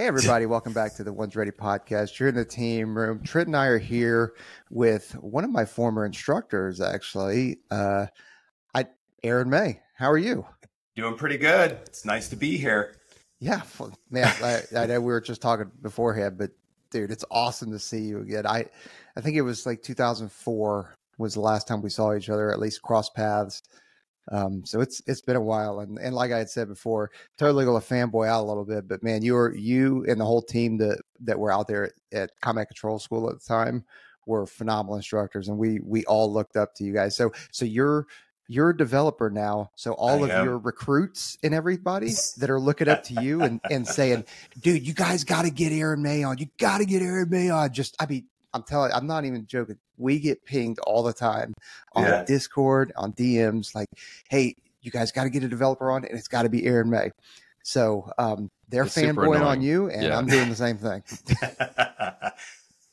Hey, everybody, welcome back to the Ones Ready podcast. You're in the team room. Trent and I are here with one of my former instructors, actually. Uh, I, Aaron May. How are you? Doing pretty good. It's nice to be here. Yeah, man. I, I know we were just talking beforehand, but dude, it's awesome to see you again. I, I think it was like 2004 was the last time we saw each other, at least cross paths. Um, so it's it's been a while, and and like I had said before, totally to fanboy out a little bit, but man, you were you and the whole team that that were out there at Combat Control School at the time were phenomenal instructors, and we we all looked up to you guys. So so you're you're a developer now, so all I of am. your recruits and everybody that are looking up to you and and saying, dude, you guys got to get Aaron May on, you got to get Aaron May on. Just I mean, I'm telling, I'm not even joking. We get pinged all the time on yeah. Discord, on DMs, like, hey, you guys got to get a developer on, and it's got to be Aaron May. So um, they're it's fanboying on you, and yeah. I'm doing the same thing. well,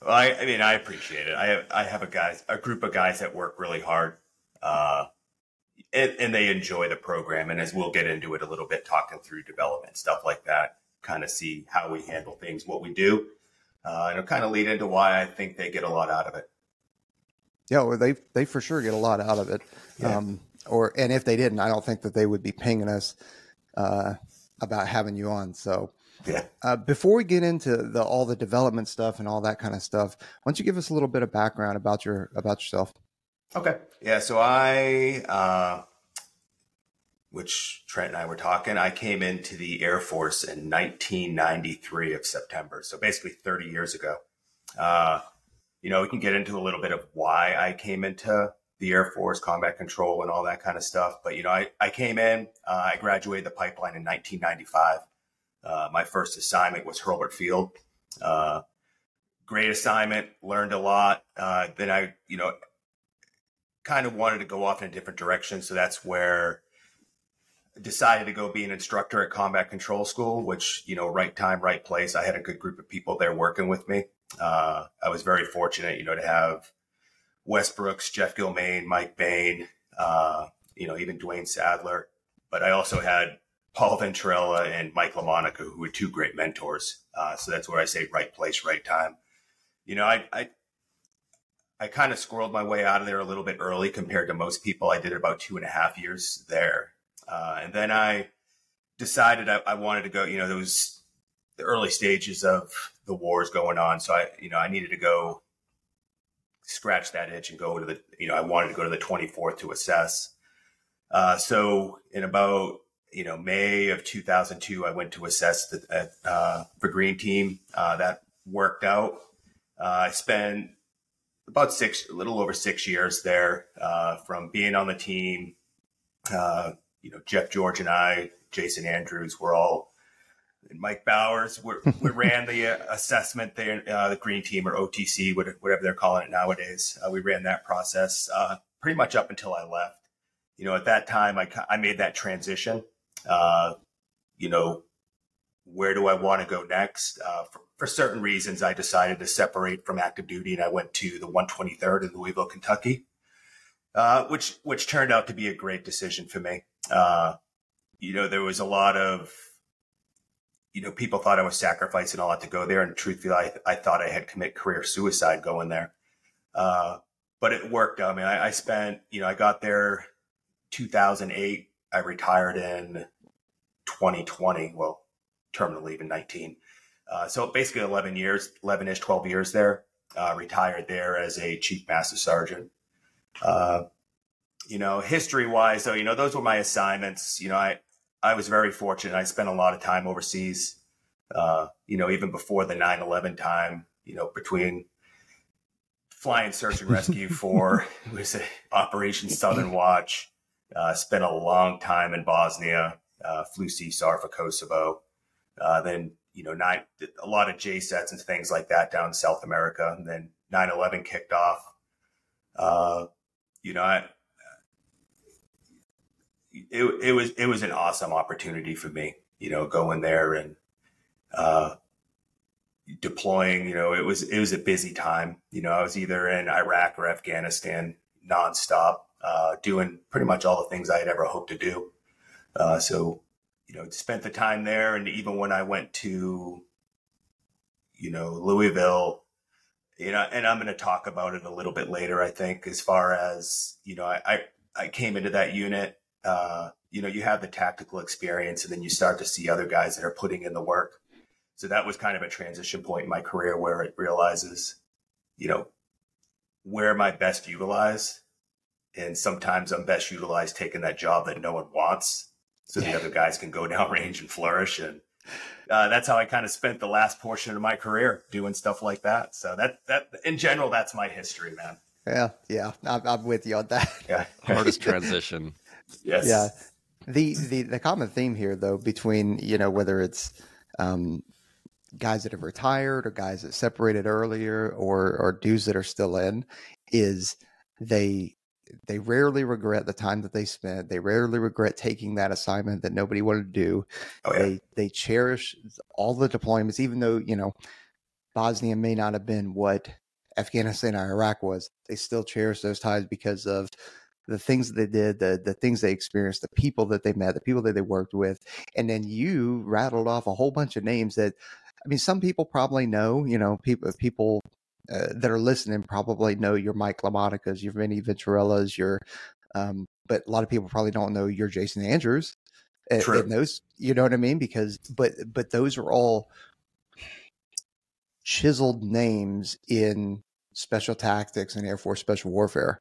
I, I, mean, I appreciate it. I have, I have a guys, a group of guys that work really hard, uh, and, and they enjoy the program. And as we'll get into it a little bit, talking through development stuff like that, kind of see how we handle things, what we do uh, and it'll kind of lead into why I think they get a lot out of it. Yeah, well, they they for sure get a lot out of it. Yeah. Um, or and if they didn't, I don't think that they would be pinging us uh, about having you on. So. Yeah. Uh, before we get into the all the development stuff and all that kind of stuff, why don't you give us a little bit of background about your about yourself? Okay. Yeah. So I uh, which Trent and I were talking, I came into the Air Force in 1993 of September. So basically 30 years ago. Uh, you know, we can get into a little bit of why I came into the Air Force, combat control, and all that kind of stuff. But, you know, I, I came in, uh, I graduated the pipeline in 1995. Uh, my first assignment was Hurlburt Field. Uh, great assignment, learned a lot. Uh, then I, you know, kind of wanted to go off in a different direction. So that's where decided to go be an instructor at combat control school which you know right time right place. I had a good group of people there working with me. Uh, i was very fortunate you know to have wes brooks jeff gilmain mike bain uh, you know even dwayne sadler. But i also had paul venturella and mike lamonica who were two great mentors. Uh, so that's where i say right place right time. You know i, I I kind of squirreled my way out of there a little bit early compared to most people. I did about two and a half years there. Uh, and then I decided I, I, wanted to go, you know, there was the early stages of the wars going on. So I, you know, I needed to go scratch that itch and go to the, you know, I wanted to go to the 24th to assess. Uh, so in about, you know, May of 2002, I went to assess the, uh, the green team. Uh, that worked out. Uh, I spent about six, a little over six years there, uh, from being on the team, uh, you know, Jeff George and I, Jason Andrews, we're all, and Mike Bowers, we ran the uh, assessment there, uh, the green team or OTC, whatever they're calling it nowadays. Uh, we ran that process uh, pretty much up until I left. You know, at that time, I, I made that transition. Uh, you know, where do I want to go next? Uh, for, for certain reasons, I decided to separate from active duty and I went to the 123rd in Louisville, Kentucky. Which which turned out to be a great decision for me. Uh, you know, there was a lot of, you know, people thought I was sacrificing a lot to go there, and truthfully, I, I thought I had commit career suicide going there. Uh, but it worked. I mean, I, I spent, you know, I got there 2008. I retired in 2020. Well, terminal leave in 19. Uh, so basically 11 years, 11 ish, 12 years there. Uh, retired there as a chief master sergeant. Uh, you know, history wise, so, you know, those were my assignments. You know, I, I was very fortunate. I spent a lot of time overseas, uh, you know, even before the 9 11 time, you know, between flying search and rescue for was it Operation Southern Watch. Uh, spent a long time in Bosnia, uh, flew CSAR for Kosovo. Uh, then, you know, nine, a lot of JCETs and things like that down South America. And then 9 11 kicked off. Uh, you know, I, it, was it was an awesome opportunity for me, you know, going there and uh, deploying. You know, it was it was a busy time. You know, I was either in Iraq or Afghanistan nonstop, uh, doing pretty much all the things I had ever hoped to do. Uh, so, you know, spent the time there, and even when I went to you know, Louisville, you know, and I'm going to talk about it a little bit later, I think, as far as, you know, I, I, I came into that unit, uh, you know, you have the tactical experience and then you start to see other guys that are putting in the work. So that was kind of a transition point in my career where it realizes, you know, where am I best utilized? And sometimes I'm best utilized taking that job that no one wants so the other guys can go down range and flourish. And uh, that's how I kind of spent the last portion of my career doing stuff like that. So that, that in general, that's my history, man. Yeah. Yeah. I'm, I'm with you on that. Yeah. Hardest transition. Yes. Yeah. The, the, the common theme here though, between, you know, whether it's, um, guys that have retired or guys that separated earlier or or dudes that are still in is they they rarely regret the time that they spent. They rarely regret taking that assignment that nobody wanted to do. Oh, yeah. They they cherish all the deployments, even though you know Bosnia may not have been what Afghanistan or Iraq was. They still cherish those ties because of the things that they did, the the things they experienced, the people that they met, the people that they worked with, and then you rattled off a whole bunch of names that I mean, some people probably know, you know, people people uh, that are listening probably know your Mike LaMonicas, your Vinny Venturellas, your, um, but a lot of people probably don't know your Jason Andrews. And, True. and those, you know what I mean? Because, but, but those are all chiseled names in special tactics and Air Force special warfare.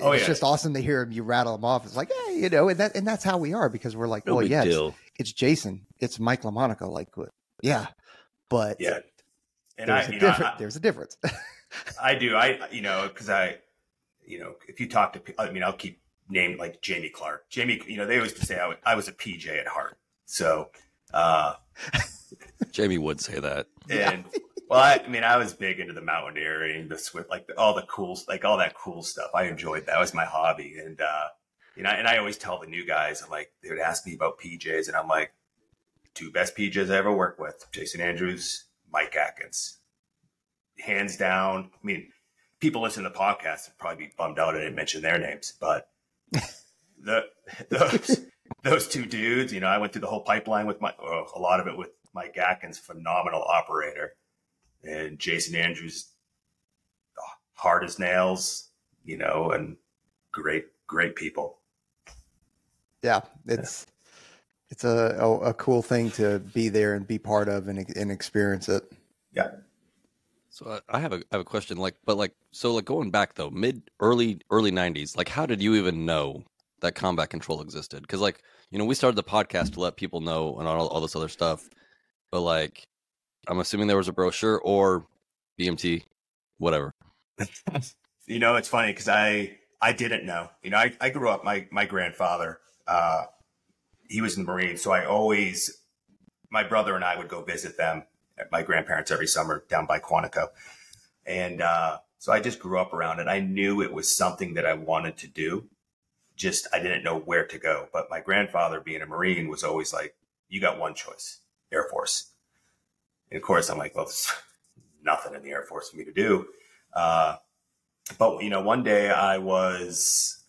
Oh, it's yeah. just awesome to hear him. You rattle them off. It's like, hey, you know, and that and that's how we are because we're like, No well, yeah, it's, it's Jason, it's Mike LaMonica, like, yeah, but Yeah. And I, there's, a you know, different, I, there's a difference. I do. I, you know, cause I, you know, if you talk to, I mean, I'll keep name like Jamie Clark, Jamie, you know, they always say I was, I was a PJ at heart. So, uh, Jamie would say that. and well, I, I mean, I was big into the mountaineering, the Swift, like the, all the cool, like all that cool stuff. I enjoyed that. Was my hobby. And, uh, you know, and I always tell the new guys, I'm like, they would ask me about PJs and I'm like, two best PJs I ever worked with, Jason Andrews, Mike Atkins. Hands down. I mean, people listen to the podcast would probably be bummed out I didn't mention their names, but the those those two dudes, you know, I went through the whole pipeline with my well, a lot of it with Mike Atkins, phenomenal operator, and Jason Andrews, hard as nails, you know, and great great people. yeah, it's it's a, a a cool thing to be there and be part of and and experience it. Yeah. So uh, I have a I have a question. Like, but like, so like going back though, mid early early '90s. Like, how did you even know that combat control existed? Because like, you know, we started the podcast to let people know and all, all this other stuff. But like, I'm assuming there was a brochure or BMT, whatever. you know, it's funny because I I didn't know. You know, I, I grew up. My my grandfather, uh, he was in the Marines, so I always my brother and I would go visit them at my grandparents every summer down by Quantico, and uh, so I just grew up around it. I knew it was something that I wanted to do. Just I didn't know where to go. But my grandfather, being a Marine, was always like, "You got one choice, Air Force." And of course, I'm like, "Well, there's nothing in the Air Force for me to do." Uh, but you know, one day I was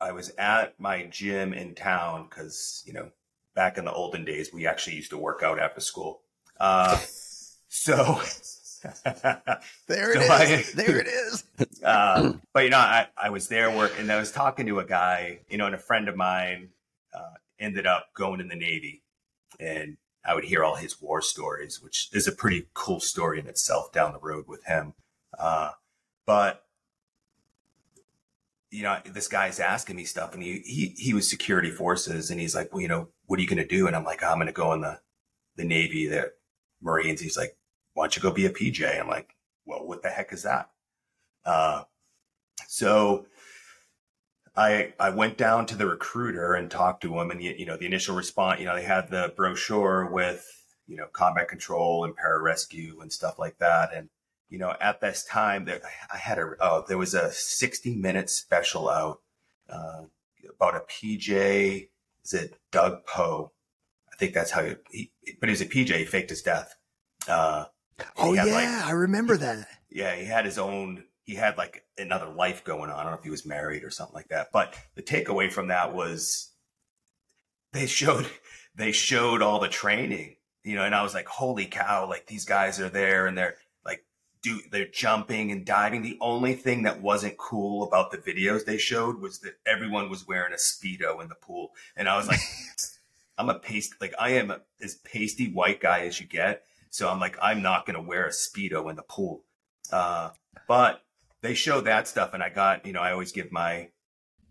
I was at my gym in town because you know back in the olden days we actually used to work out after school. Uh, so. There So it is. I- there it is. uh, but you know, I, I was there work and I was talking to a guy, you know, and a friend of mine uh, ended up going in the Navy, and I would hear all his war stories, which is a pretty cool story in itself down the road with him. Uh, but you know, this guy's asking me stuff, and he he he was security forces, and he's like, well, you know, what are you going to do? And I'm like, I'm going to go in the the Navy, the Marines. He's like, why don't you go be a PJ? I'm like, well, what the heck is that? Uh, so I I went down to the recruiter and talked to him, and you, you know the initial response, you know, they had the brochure with you know combat control and pararescue and stuff like that, and you know at this time there I had a oh there was a sixty minute special out uh, about a PJ. Is it Doug Poe? I think that's how he, he but he was a PJ. He faked his death. Uh, Oh he yeah, like, I remember that. yeah, he had his own. He had like another life going on. I don't know if he was married or something like that. But the takeaway from that was they showed they showed all the training you know, and I was like, holy cow, like these guys are there and they're like, do they're jumping and diving. The only thing that wasn't cool about the videos they showed was that everyone was wearing a Speedo in the pool. And I was like, I'm a paste, like I am a, as pasty white guy as you get. So I'm like, I'm not going to wear a Speedo in the pool. Uh, but they show that stuff. And I got, you know, I always give my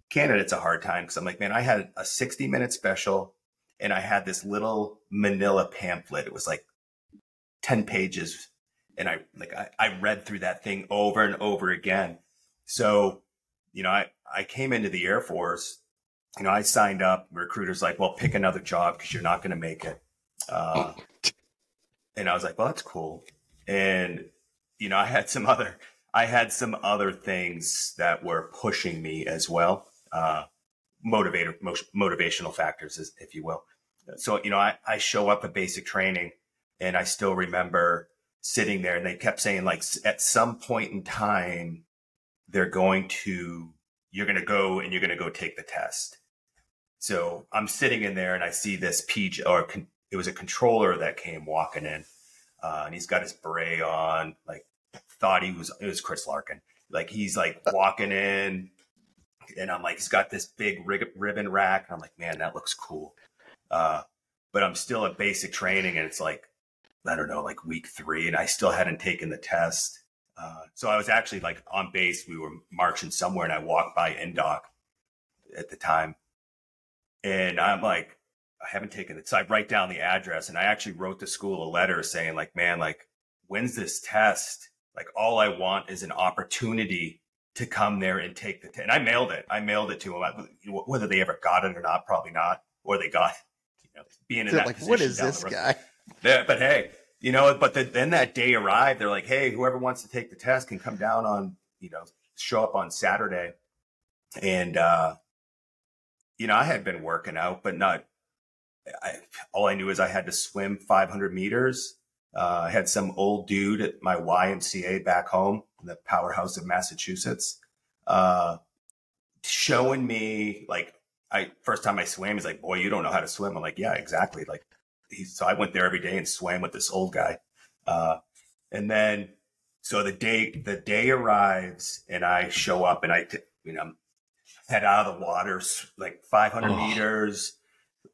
candidates a hard time because I'm like, man, I had a 60 minute special and I had this little manila pamphlet. It was like 10 pages. And I like I, I read through that thing over and over again. So, you know, I, I came into the Air Force, you know, I signed up, recruiters like, well, pick another job because you're not going to make it. Uh, and I was like, well, that's cool. And, you know, I had some other, I had some other things that were pushing me as well. Uh, motivator, motivational factors, if you will. So, you know, I, I show up at basic training and I still remember sitting there and they kept saying like at some point in time, they're going to, you're going to go and you're going to go take the test. So I'm sitting in there and I see this PJ or con, it was a controller that came walking in uh, and he's got his beret on, like thought he was, it was Chris Larkin. Like he's like walking in, and I'm like, he's got this big rig- ribbon rack, and I'm like, man, that looks cool. Uh, but I'm still at basic training, and it's like, I don't know, like week three, and I still hadn't taken the test. Uh, so I was actually like on base. We were marching somewhere, and I walked by Indoc at the time, and I'm like, I haven't taken it. So I write down the address, and I actually wrote the school a letter saying, like, man, like, when's this test? Like, all I want is an opportunity to come there and take the, t- and I mailed it. I mailed it to them. Whether they ever got it or not, probably not. Or they got, you know, being in that like, what is this guy? But hey, you know, but the, then that day arrived. They're like, hey, whoever wants to take the test can come down on, you know, show up on Saturday. And, uh, you know, I had been working out, but not, I, all I knew is I had to swim 500 meters. Uh, I had some old dude at my YMCA back home the powerhouse of Massachusetts, uh, showing me like I first time I swam, he's like, "Boy, you don't know how to swim." I'm like, "Yeah, exactly." Like, so I went there every day and swam with this old guy, uh, and then so the day the day arrives and I show up and I you know head out of the water like 500 oh. meters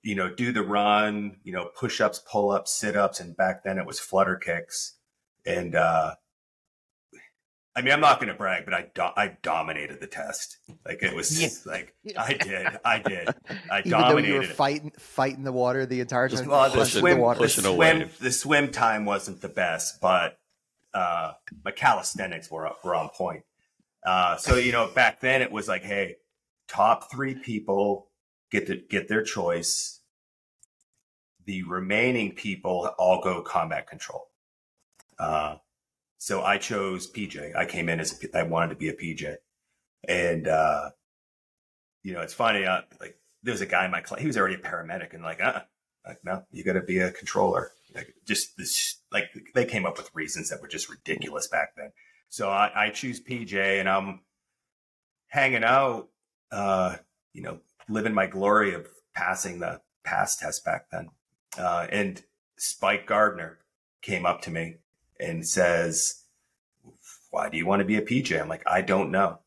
you know, do the run, you know, push ups, pull ups, sit ups. And back then it was flutter kicks. And, uh, I mean, I'm not going to brag, but I do- I dominated the test. Like it was yeah. like I did, I did, I Even dominated. Though you were fighting fighting the water the entire time. Well, the swim, the, the swim, the swim time wasn't the best, but uh, my calisthenics were up, were on point. Uh, so you know, back then it was like, hey, top three people get to get their choice. The remaining people all go combat control. Uh, so I chose PJ. I came in as a, I wanted to be a PJ, and uh, you know it's funny. Uh, like there was a guy in my class. He was already a paramedic, and like, uh, like no, you got to be a controller. Like just this, like they came up with reasons that were just ridiculous back then. So I, I choose PJ, and I'm hanging out. Uh, you know, living my glory of passing the pass test back then. Uh, and Spike Gardner came up to me and says, why do you want to be a PJ? I'm like, I don't know.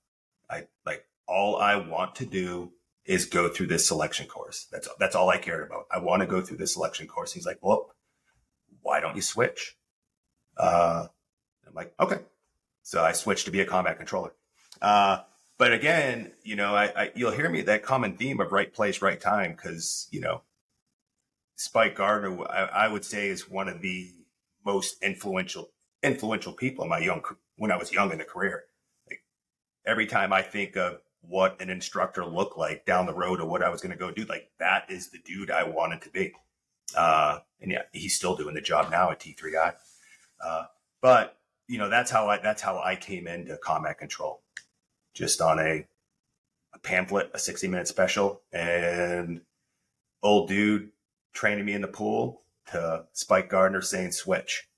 I like all I want to do is go through this selection course. That's that's all I cared about. I want to go through this selection course. He's like, well, why don't you switch? Uh, I'm like, okay. So I switched to be a combat controller. Uh, but again, you know, I, I, you'll hear me that common theme of right place, right time, because you know, Spike Gardner, I, I would say, is one of the most influential influential people in my young when I was young in the career. Like every time I think of what an instructor looked like down the road or what I was going to go do, like that is the dude I wanted to be. Uh, and yeah, he's still doing the job now at T3I. Uh, but you know, that's how I, that's how I came into combat control just on a, a pamphlet, a 60 minute special and old dude training me in the pool to Spike Gardner saying switch.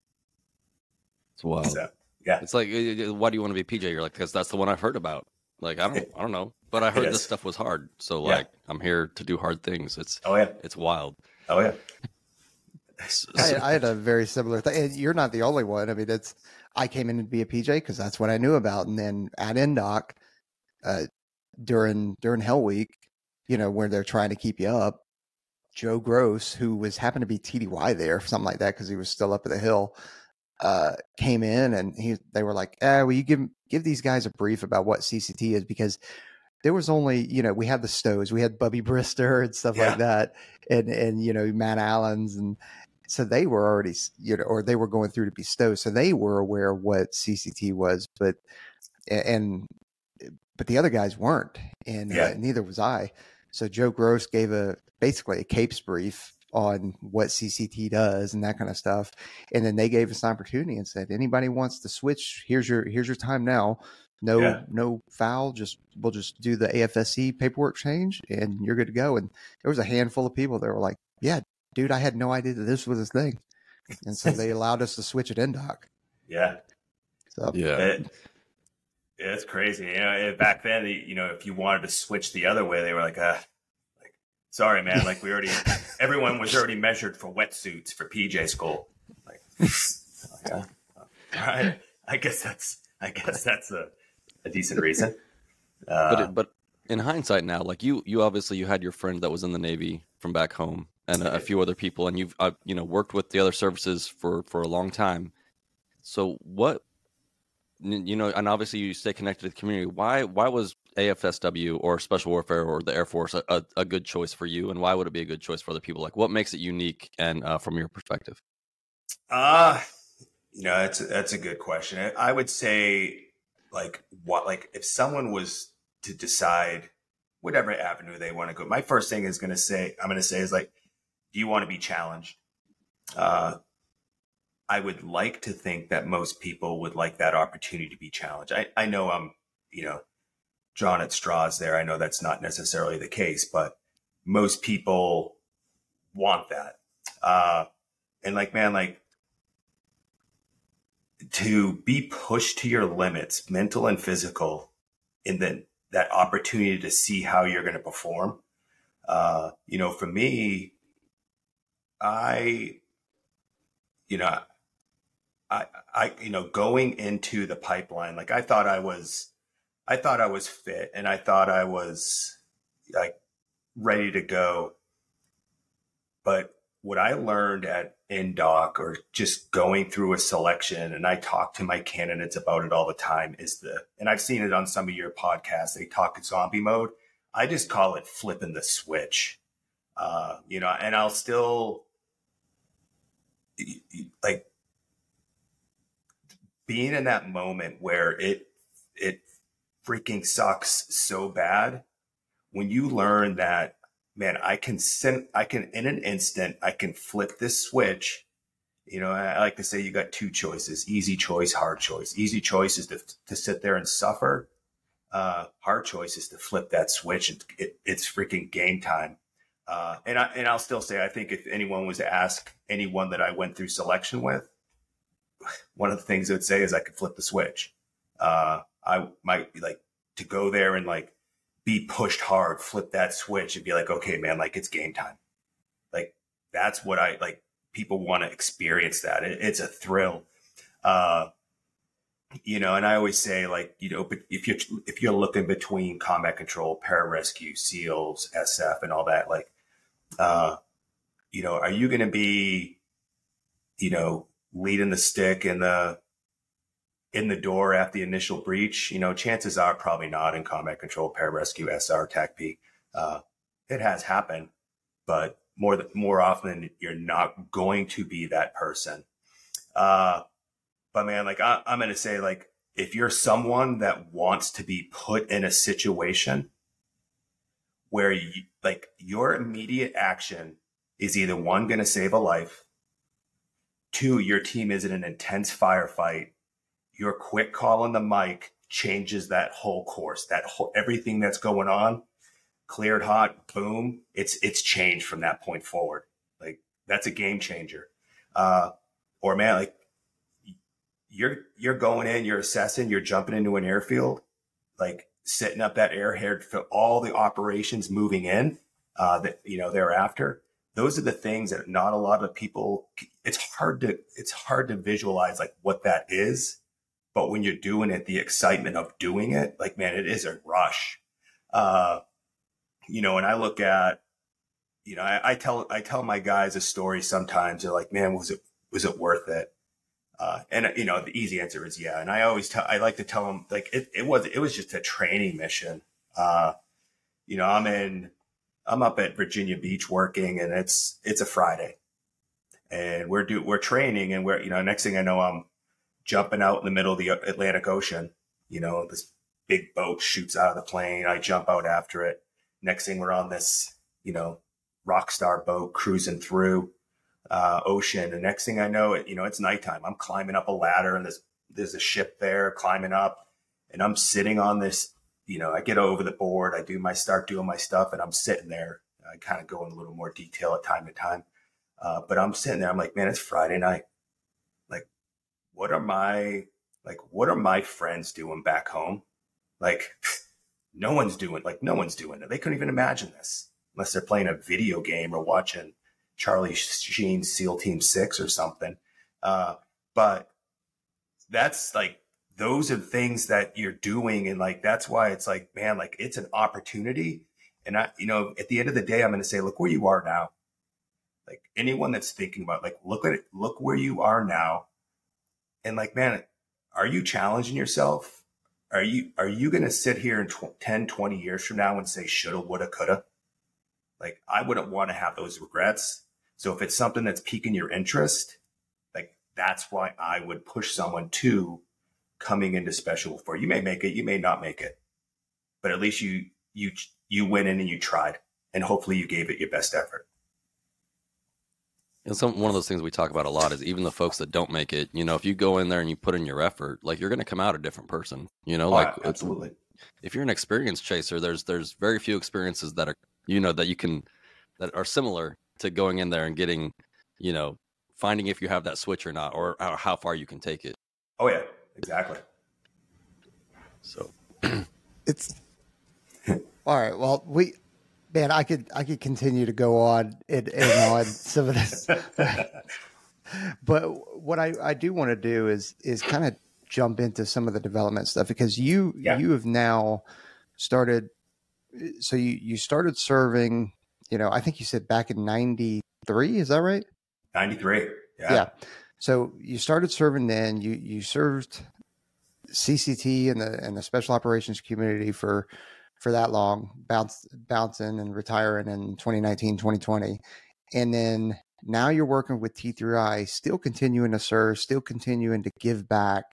It's wild. So, yeah. It's like, uh, uh, why do you want to be PJ? You're like, because that's the one I've heard about. Like, I don't, I don't know, but I heard this stuff was hard. So like, yeah. I'm here to do hard things. It's, oh yeah, it's wild. Oh yeah. I, I, had a very similar thing. And you're not the only one. I mean, it's I came in to be a PJ because that's what I knew about, and then at Indoc uh, during during Hell Week, you know, where they're trying to keep you up. Joe Gross, who was happened to be TDY there, something like that, because he was still up at the hill, uh, came in and he they were like, "Eh, will you give give these guys a brief about what CCT is?" Because there was only you know we had the Stows, we had Bubby Brister and stuff yeah. like that, and and you know Matt Allen's and so they were already you know or they were going through to be Stows, so they were aware of what CCT was, but and but the other guys weren't, and uh, yeah. uh, neither was I. So Joe Gross gave a basically a capes brief on what CCT does and that kind of stuff, and then they gave us an opportunity and said, anybody wants to switch, here's your here's your time now. No yeah. no foul, just we'll just do the AFSC paperwork change, and you're good to go. And there was a handful of people that were like, yeah, dude, I had no idea that this was a thing, and so they allowed us to switch at Indoc. Yeah. So yeah. It, it's crazy. You know, back then, you know, if you wanted to switch the other way, they were like, uh, like, sorry, man. Like we already, everyone was already measured for wetsuits for PJ school. Like, all right. I guess that's, I guess that's a, a decent reason. Uh, but, it, but in hindsight now, like you, you obviously you had your friend that was in the Navy from back home and a, a few other people, and you've, uh, you know, worked with the other services for, for a long time. So what you know, and obviously you stay connected to the community. Why why was AFSW or Special Warfare or the Air Force a, a, good choice for you, and why would it be a good choice for other people? Like, what makes it unique, and uh, from your perspective? Uh you know, that's a, that's a good question. I would say, like, what, like, if someone was to decide whatever avenue they want to go, my first thing is going to say, I'm going to say is like, do you want to be challenged? Uh, I would like to think that most people would like that opportunity to be challenged. I, I know I'm, you know, drawn at straws there. I know that's not necessarily the case, but most people want that. Uh, and like, man, like to be pushed to your limits, mental and physical, and then that opportunity to see how you're going to perform. Uh, you know, for me, I, you know, I, I, you know, going into the pipeline, like I thought I was, I thought I was fit and I thought I was like ready to go. But what I learned at Indoc or just going through a selection, and I talk to my candidates about it all the time, is the, and I've seen it on some of your podcasts, they talk zombie mode. I just call it flipping the switch. Uh, you know, and I'll still like being in that moment where it it freaking sucks so bad when you learn that man i can send i can in an instant i can flip this switch. You know i like to say you got two choices easy choice hard choice. Easy choice is to, to sit there and suffer. Uh, hard choice is to flip that switch. And it, it's freaking game time. Uh, and I and I'll still say I think if anyone was to ask anyone that I went through selection with, one of the things I would say is I could flip the switch. Uh, I might like to go there and like be pushed hard, flip that switch and be like, okay, man, like it's game time. Like that's what I like. People want to experience that. It, it's a thrill. Uh, you know, and I always say like, you know, but if you're, if you're looking between combat control, pararescue, SEALs, SF and all that, like, uh, you know, are you going to be, you know, leading the stick in the in the door after the initial breach, you know, chances are probably not in combat control, pararescue, SR, TACP. Uh, it has happened, but more th- more often you're not going to be that person. Uh, but man, like I, I'm going to say, like if you're someone that wants to be put in a situation where you, like your immediate action is either one going to save a life Two, your team is in an intense firefight. Your quick call on the mic changes that whole course, that whole, everything that's going on, cleared hot, boom. It's, it's changed from that point forward. Like that's a game changer. Uh, or man, like you're, you're going in, you're assessing, you're jumping into an airfield, like setting up that airhead for all the operations moving in, uh, that, you know, thereafter those are the things that not a lot of people, it's hard to, it's hard to visualize like what that is. But when you're doing it, the excitement of doing it, like, man, it is a rush. Uh, you know, and I look at, you know, I, I tell, I tell my guys a story sometimes. They're like, man, was it, was it worth it? Uh, and you know, the easy answer is yeah. And I always tell, I like to tell them like it, it was, it was just a training mission. Uh, you know, I'm in, I'm up at Virginia Beach working and it's, it's a Friday and we're do, we're training and we're, you know, next thing I know, I'm jumping out in the middle of the Atlantic Ocean. You know, this big boat shoots out of the plane. I jump out after it. Next thing we're on this, you know, rock star boat cruising through uh, ocean. And next thing I know, it you know it's nighttime. I'm climbing up a ladder, and there's there's a ship there climbing up, and I'm sitting on this. You know, I get over the board, I do my start doing my stuff, and I'm sitting there. I kind of go in a little more detail at time to time, uh, but I'm sitting there. I'm like, man, it's Friday night. Like, what are my like what are my friends doing back home? Like, no one's doing like no one's doing it. They couldn't even imagine this unless they're playing a video game or watching Charlie Sheen's SEAL Team Six or something. Uh, but that's like those are things that you're doing, and like that's why it's like, man, like it's an opportunity. And I, you know, at the end of the day, I'm going to say, look where you are now. Like anyone that's thinking about, like, look at it, look where you are now, and like, man, are you challenging yourself? Are you are you going to sit here in tw- 10, 20 years from now and say shoulda, woulda, coulda? Like I wouldn't want to have those regrets. So if it's something that's piquing your interest, like that's why I would push someone to coming into special for. You may make it, you may not make it, but at least you you you went in and you tried, and hopefully you gave it your best effort. And some one of those things we talk about a lot is even the folks that don't make it. You know, if you go in there and you put in your effort, like you're going to come out a different person. You know, oh, like absolutely. If you're an experience chaser, there's there's very few experiences that are you know that you can that are similar to going in there and getting, you know, finding if you have that switch or not, or how far you can take it. Oh yeah, exactly. So it's all right. Well, we, man, I could I could continue to go on and, and on some of this, but what I I do want to do is is kind of jump into some of the development stuff because you yeah. you have now started. So you you started serving you know, I think you said back in 93, is that right? 93. Yeah. Yeah. So you started serving then, you you served CCT and the and the special operations community for for that long, bounce, bouncing and retiring in 2019, 2020. And then now you're working with T3I, still continuing to serve, still continuing to give back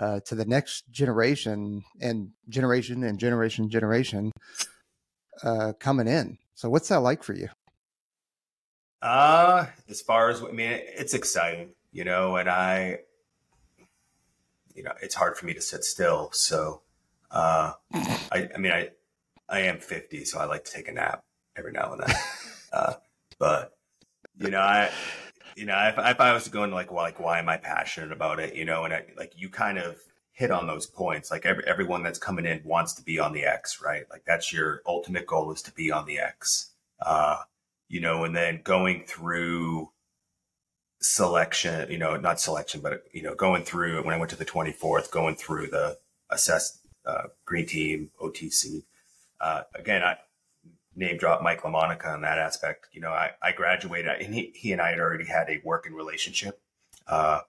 uh, to the next generation and generation and generation generation uh, coming in. So what's that like for you? Uh, as far as I mean, it's exciting, you know, and I, you know, it's hard for me to sit still. So, uh, I, I mean, I, I am 50, so I like to take a nap every now and then. uh, but you know, I, you know, if, if I was going to like, well, like, why am I passionate about it? You know, and I, like you kind of hit on those points. Like every, everyone that's coming in wants to be on the X, right? Like that's your ultimate goal is to be on the X. Uh, you know, and then going through selection, you know, not selection, but, you know, going through when I went to the 24th, going through the assessed uh, green team, OTC. Uh, again, I name drop Mike LaMonica on that aspect. You know, I, I graduated and he, he and I had already had a working relationship. Uh,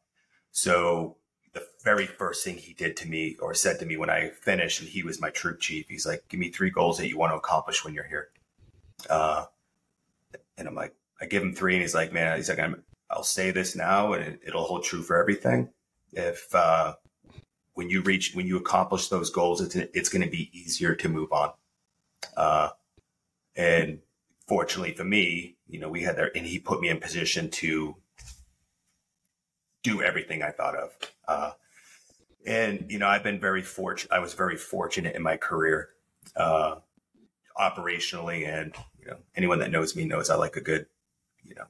so the very first thing he did to me or said to me when I finished, and he was my troop chief, he's like, "Give me three goals that you want to accomplish when you're here." Uh, and I'm like, I give him three, and he's like, "Man, he's like, I'm, I'll say this now, and it, will hold true for everything. If uh, when you reach, when you accomplish those goals, it's it's going to be easier to move on." Uh, and fortunately for me, you know, we had there, and he put me in position to do everything I thought of. Uh, and you know, I've been very fortunate. I was very fortunate in my career, uh, operationally, and you know, anyone that knows me knows I like a good, you know,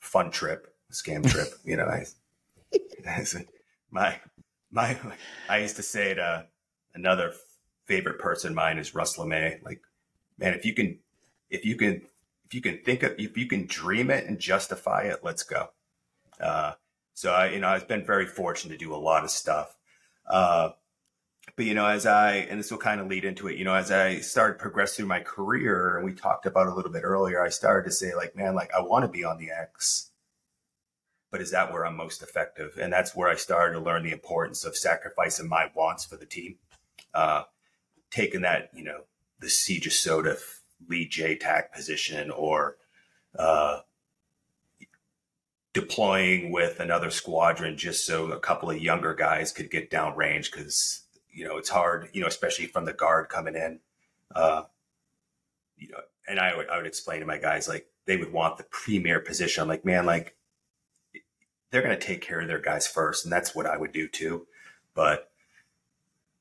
fun trip, scam trip. you know, I, my my I used to say to another favorite person mine is Russ LeMay. Like, man, if you can, if you can if you can think of, if you can dream it and justify it, let's go. Uh, so I, you know, I've been very fortunate to do a lot of stuff. Uh, but you know, as I and this will kind of lead into it, you know, as I started progress through my career, and we talked about a little bit earlier, I started to say like, man, like I want to be on the X, but is that where I'm most effective? And that's where I started to learn the importance of sacrificing my wants for the team, uh, taking that, you know, the CJSOTF lead JTAC position or uh, deploying with another squadron just so a couple of younger guys could get down range because you know it's hard you know especially from the guard coming in uh, you know and I would, I would explain to my guys like they would want the premier position. Like man like they're going to take care of their guys first and that's what I would do too. But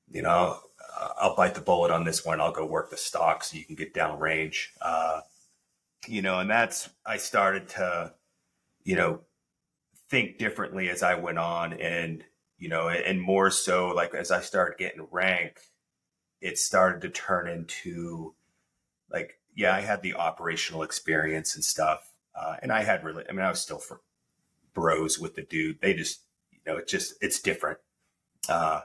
you know I'll bite the bullet on this one. I'll go work the stock so you can get down range. Uh, you know and that's I started to you know, think differently as I went on and, you know, and more so like as I started getting rank, it started to turn into like, yeah, I had the operational experience and stuff. Uh, and I had really, I mean, I was still for bros with the dude. They just, you know, it's just, it's different. Uh,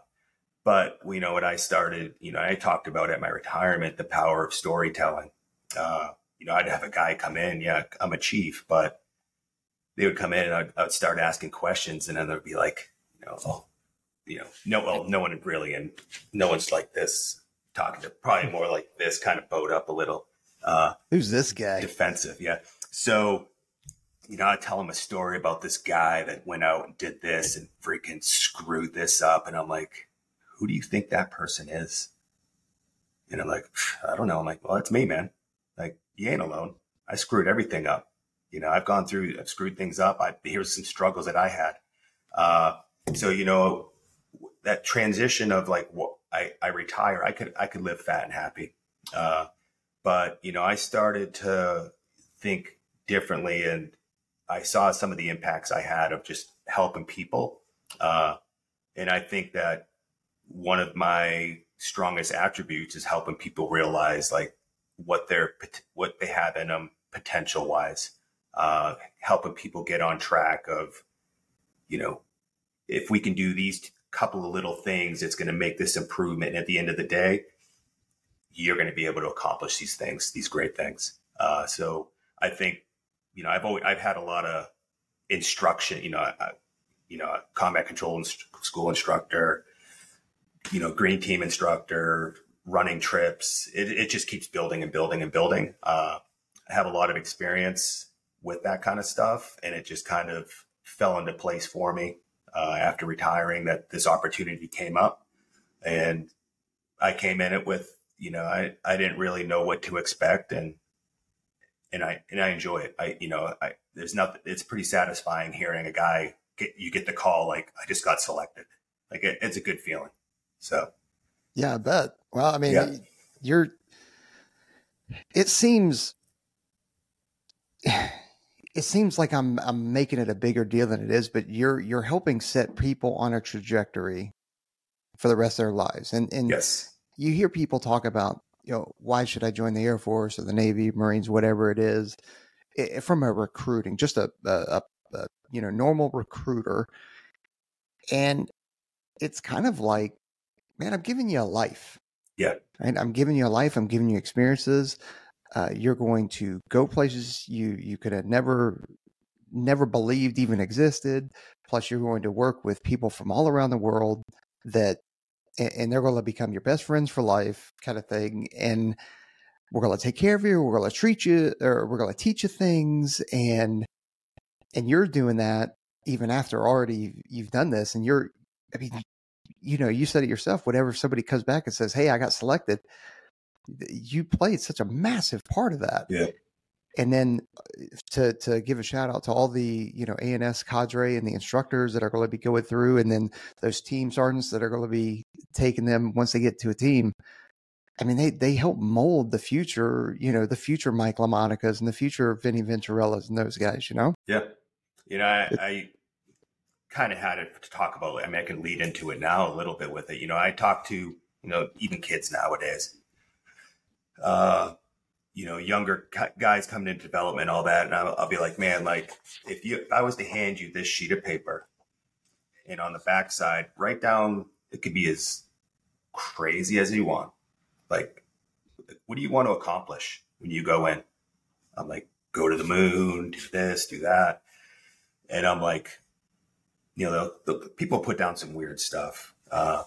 but you know what I started, you know, I talked about at my retirement, the power of storytelling. Uh, you know, I'd have a guy come in, yeah, I'm a chief, but they would come in and I'd, I would start asking questions and then they'd be like, know, you know, no, well, no one really, and no one's like this talking to probably more like this kind of bowed up a little. Uh, Who's this guy? Defensive. Yeah. So, you know, I tell him a story about this guy that went out and did this and freaking screwed this up. And I'm like, who do you think that person is? And I'm like, I don't know. I'm like, well, it's me, man. Like, you ain't alone. I screwed everything up. You know, I've gone through, I've screwed things up. I, here's some struggles that I had. Uh, so, you know, that transition of like, what I, I retire, I could, I could live fat and happy. Uh, but, you know, I started to think differently and I saw some of the impacts I had of just helping people. Uh, and I think that one of my strongest attributes is helping people realize like what they're, what they have in them potential wise uh, helping people get on track of, you know, if we can do these couple of little things, it's going to make this improvement. And at the end of the day, you're going to be able to accomplish these things, these great things. Uh, so I think, you know, I've always, I've had a lot of instruction, you know, I, you know, combat control school instructor, you know, green team instructor, running trips. It, it just keeps building and building and building. Uh, I have a lot of experience with that kind of stuff. And it just kind of fell into place for me uh, after retiring that this opportunity came up. And I came in it with, you know, I, I didn't really know what to expect. And, and I, and I enjoy it. I, you know, I, there's nothing, it's pretty satisfying hearing a guy get, you get the call, like, I just got selected. Like it, it's a good feeling. So, yeah, I bet. Well, I mean, yeah. you're, it seems it seems like I'm I'm making it a bigger deal than it is, but you're you're helping set people on a trajectory for the rest of their lives. And and yes. you hear people talk about, you know, why should I join the Air Force or the Navy, Marines, whatever it is, it, from a recruiting, just a, a, a you know normal recruiter, and it's kind of like, man, I'm giving you a life. Yeah. Right? I'm giving you a life. I'm giving you experiences. Uh, you're going to go places you you could have never never believed even existed. Plus, you're going to work with people from all around the world that, and, they're going to become your best friends for life, kind of thing. And we're going to take care of you. We're going to treat you, or we're going to teach you things, and and you're doing that even after already you've done this, and you're, I mean, you know, you said it yourself. Whenever somebody comes back and says, "Hey, I got selected," you played such a massive part of that. Yeah. And then uh, to to give a shout out to all the you know ANS cadre and the instructors that are going to be going through, and then those team sergeants that are going to be taking them once they get to a team. I mean, they they help mold the future, you know, the future Mike LaMonicas and the future Vinny Venturellas and those guys, you know. Yeah, you know, I, I kind of had it to talk about. I mean, I can lead into it now a little bit with it. You know, I talk to you know even kids nowadays uh, you know, younger guys coming into development, all that. And I'll, I'll be like, man, like if you, if I was to hand you this sheet of paper and on the backside, write down, it could be as crazy as you want. Like, what do you want to accomplish when you go in? I'm like, go to the moon, do this, do that. And I'm like, you know, the, the people put down some weird stuff. Uh,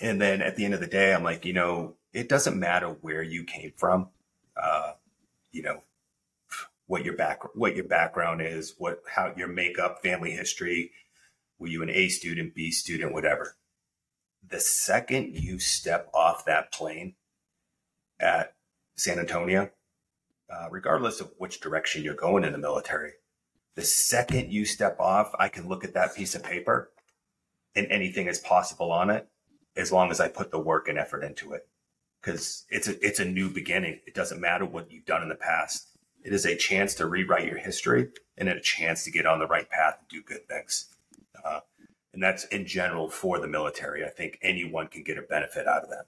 and then at the end of the day, I'm like, you know, it doesn't matter where you came from uh, you know, what your back what your background is, what how your makeup, family history, were you an A student, B student, whatever. The second you step off that plane at San Antonio, uh, regardless of which direction you're going in the military, the second you step off, I can look at that piece of paper and anything is possible on it as long as I put the work and effort into it because it's a it's a new beginning. It doesn't matter what you've done in the past. It is a chance to rewrite your history and a chance to get on the right path and do good things. Uh, and that's in general for the military. I think anyone can get a benefit out of that.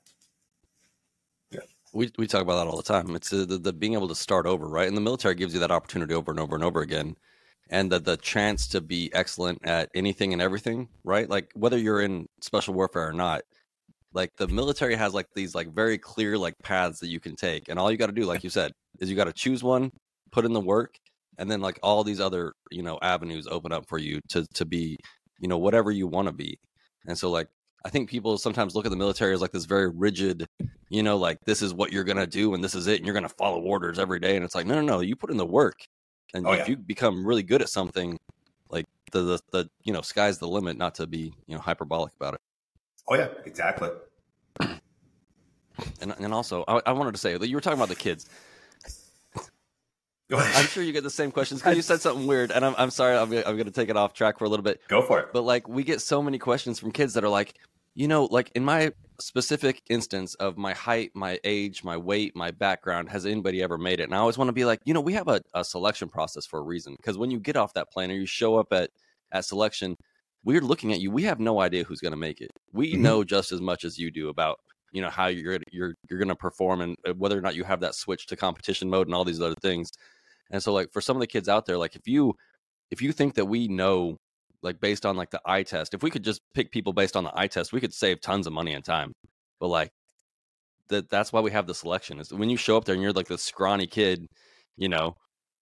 Yeah. We, we talk about that all the time. It's uh, the, the being able to start over, right? And the military gives you that opportunity over and over and over again. And the, the chance to be excellent at anything and everything, right? Like whether you're in special warfare or not, like the military has like these like very clear like paths that you can take and all you got to do like you said is you got to choose one put in the work and then like all these other you know avenues open up for you to to be you know whatever you want to be and so like i think people sometimes look at the military as like this very rigid you know like this is what you're gonna do and this is it and you're gonna follow orders every day and it's like no no no you put in the work and oh, if yeah. you become really good at something like the, the the you know sky's the limit not to be you know hyperbolic about it Oh yeah, exactly. And and also, I, I wanted to say that you were talking about the kids. I'm sure you get the same questions because you said something weird, and I'm I'm sorry. I'm I'm going to take it off track for a little bit. Go for it. But like, we get so many questions from kids that are like, you know, like in my specific instance of my height, my age, my weight, my background, has anybody ever made it? And I always want to be like, you know, we have a, a selection process for a reason because when you get off that plane or you show up at at selection, we're looking at you. We have no idea who's going to make it. We mm-hmm. know just as much as you do about you know how you're you're you're going to perform and uh, whether or not you have that switch to competition mode and all these other things. And so like for some of the kids out there, like if you if you think that we know like based on like the eye test, if we could just pick people based on the eye test, we could save tons of money and time. But like that that's why we have the selection is when you show up there and you're like this scrawny kid, you know,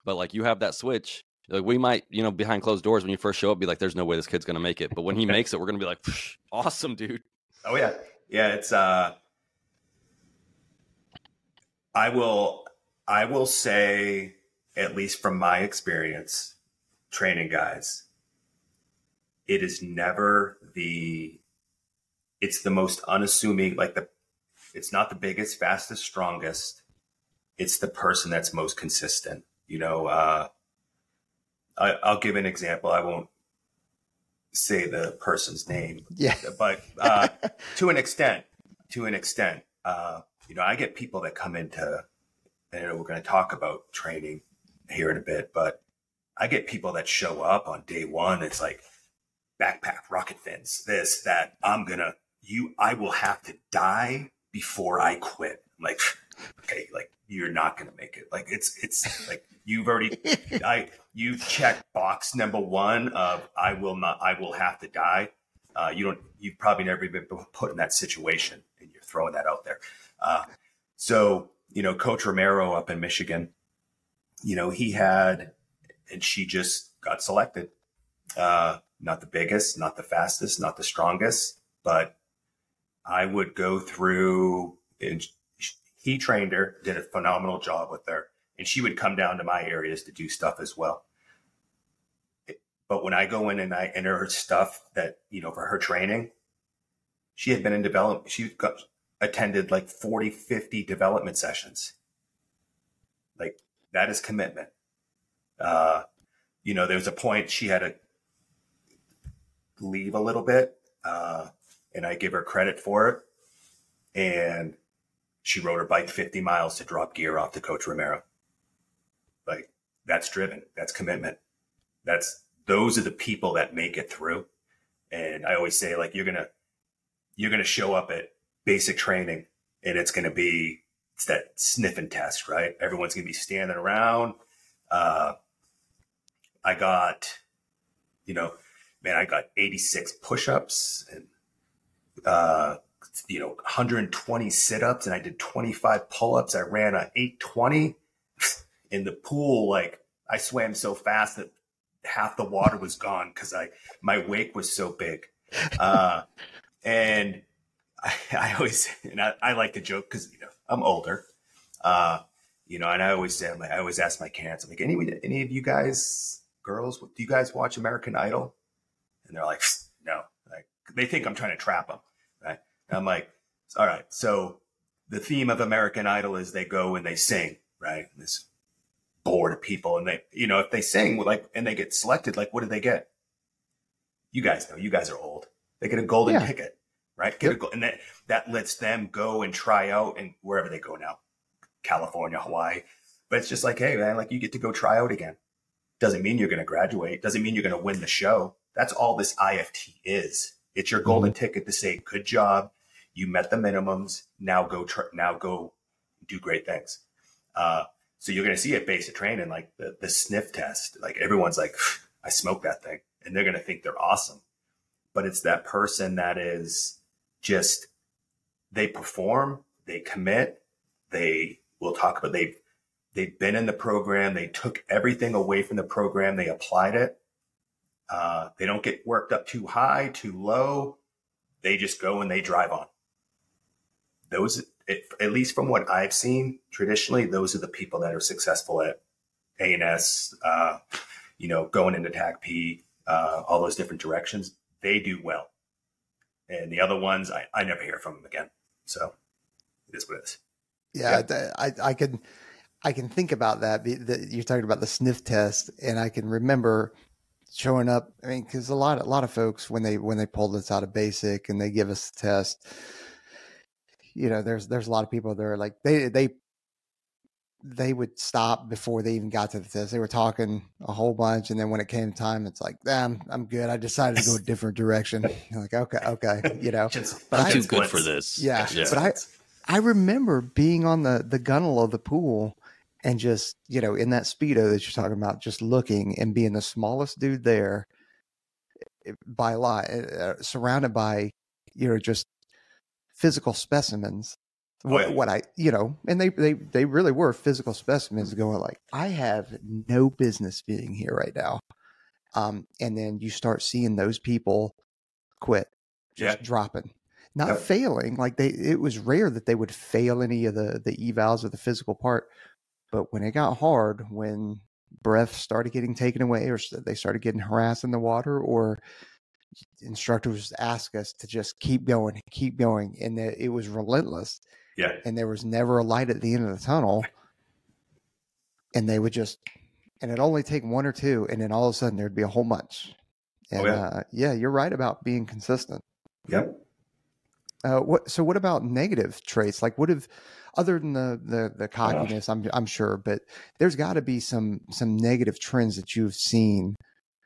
but like you have that switch like we might, you know, behind closed doors when you first show up, be like, "There's no way this kid's gonna make it." But when he makes it, we're gonna be like, "Awesome, dude!" Oh yeah, yeah. It's uh, I will, I will say, at least from my experience, training guys, it is never the, it's the most unassuming. Like the, it's not the biggest, fastest, strongest. It's the person that's most consistent. You know, uh, I, will give an example. I won't say the person's name. Yeah. But uh, to an extent, to an extent, uh, you know, I get people that come into, and we're going to talk about training here in a bit, but I get people that show up on day one. It's like backpack, rocket fins, this, that. I'm going to, you, I will have to die before I quit. I'm like, okay, like you're not going to make it. Like it's, it's like, You've already, I, you've checked box number one of I will not, I will have to die. Uh, you don't, you've probably never been put in that situation and you're throwing that out there. Uh, so, you know, Coach Romero up in Michigan, you know, he had, and she just got selected. Uh, not the biggest, not the fastest, not the strongest, but I would go through and he trained her, did a phenomenal job with her and she would come down to my areas to do stuff as well. But when I go in and I enter her stuff that, you know, for her training, she had been in development. She got, attended like 40, 50 development sessions. Like that is commitment. Uh, you know, there was a point she had to leave a little bit, uh, and I give her credit for it. And she rode her bike 50 miles to drop gear off to Coach Romero. Like that's driven, that's commitment. That's those are the people that make it through. And I always say like you're gonna you're gonna show up at basic training and it's gonna be it's that sniffing test, right? Everyone's gonna be standing around. Uh, I got, you know, man, I got 86 push-ups and uh, you know 120 sit-ups, and I did 25 pull-ups. I ran a 820 in the pool. Like I swam so fast that half the water was gone because I my wake was so big. Uh, and I, I, always and I, I like to joke because you know I'm older. Uh, you know, and I always say, I always ask my parents, I'm like, any any of you guys, girls, do you guys watch American Idol? And they're like, no. Like they think I'm trying to trap them, I'm like, all right. So the theme of American Idol is they go and they sing, right? This board of people, and they, you know, if they sing like and they get selected, like what do they get? You guys know, you guys are old. They get a golden yeah. ticket, right? Get yep. a, and that that lets them go and try out and wherever they go now, California, Hawaii. But it's just like, hey, man, like you get to go try out again. Doesn't mean you're going to graduate. Doesn't mean you're going to win the show. That's all this IFT is. It's your golden mm-hmm. ticket to say, good job. You met the minimums. Now go, tr- now go do great things. Uh, so you're going to see at basic training, like the, the sniff test, like everyone's like, I smoked that thing and they're going to think they're awesome. But it's that person that is just, they perform, they commit, they will talk about, they've, they've been in the program. They took everything away from the program. They applied it. Uh, they don't get worked up too high, too low. They just go and they drive on. Those, at least from what I've seen traditionally, those are the people that are successful at A&S, uh, you know, going into TACP, uh, all those different directions. They do well. And the other ones, I, I never hear from them again. So it is what it is. Yeah, yeah. I, I can, I can think about that. You're talking about the sniff test, and I can remember showing up. I mean, because a lot, a lot of folks when they when they pull this out of basic and they give us the test, you know, there's there's a lot of people that are like they they they would stop before they even got to the test. They were talking a whole bunch, and then when it came time, it's like, "Damn, I'm good. I decided to go a different direction." You're like, okay, okay, you know, but I'm I, too good for this. Yeah, yeah, but I I remember being on the the gunnel of the pool and just you know in that speedo that you're talking about just looking and being the smallest dude there eh, by a lot uh, surrounded by you know just physical specimens what, what i you know and they they they really were physical specimens going like i have no business being here right now um and then you start seeing those people quit just yeah. dropping not yep. failing like they it was rare that they would fail any of the the evals of the physical part but when it got hard, when breath started getting taken away, or they started getting harassed in the water, or instructors ask us to just keep going, keep going, and it was relentless. Yeah. And there was never a light at the end of the tunnel. And they would just, and it only take one or two, and then all of a sudden there'd be a whole bunch. Oh, and oh, yeah. Uh, yeah, you're right about being consistent. Yep. Uh, what? So, what about negative traits? Like, what if, other than the the, the cockiness? I'm I'm sure, but there's got to be some some negative trends that you've seen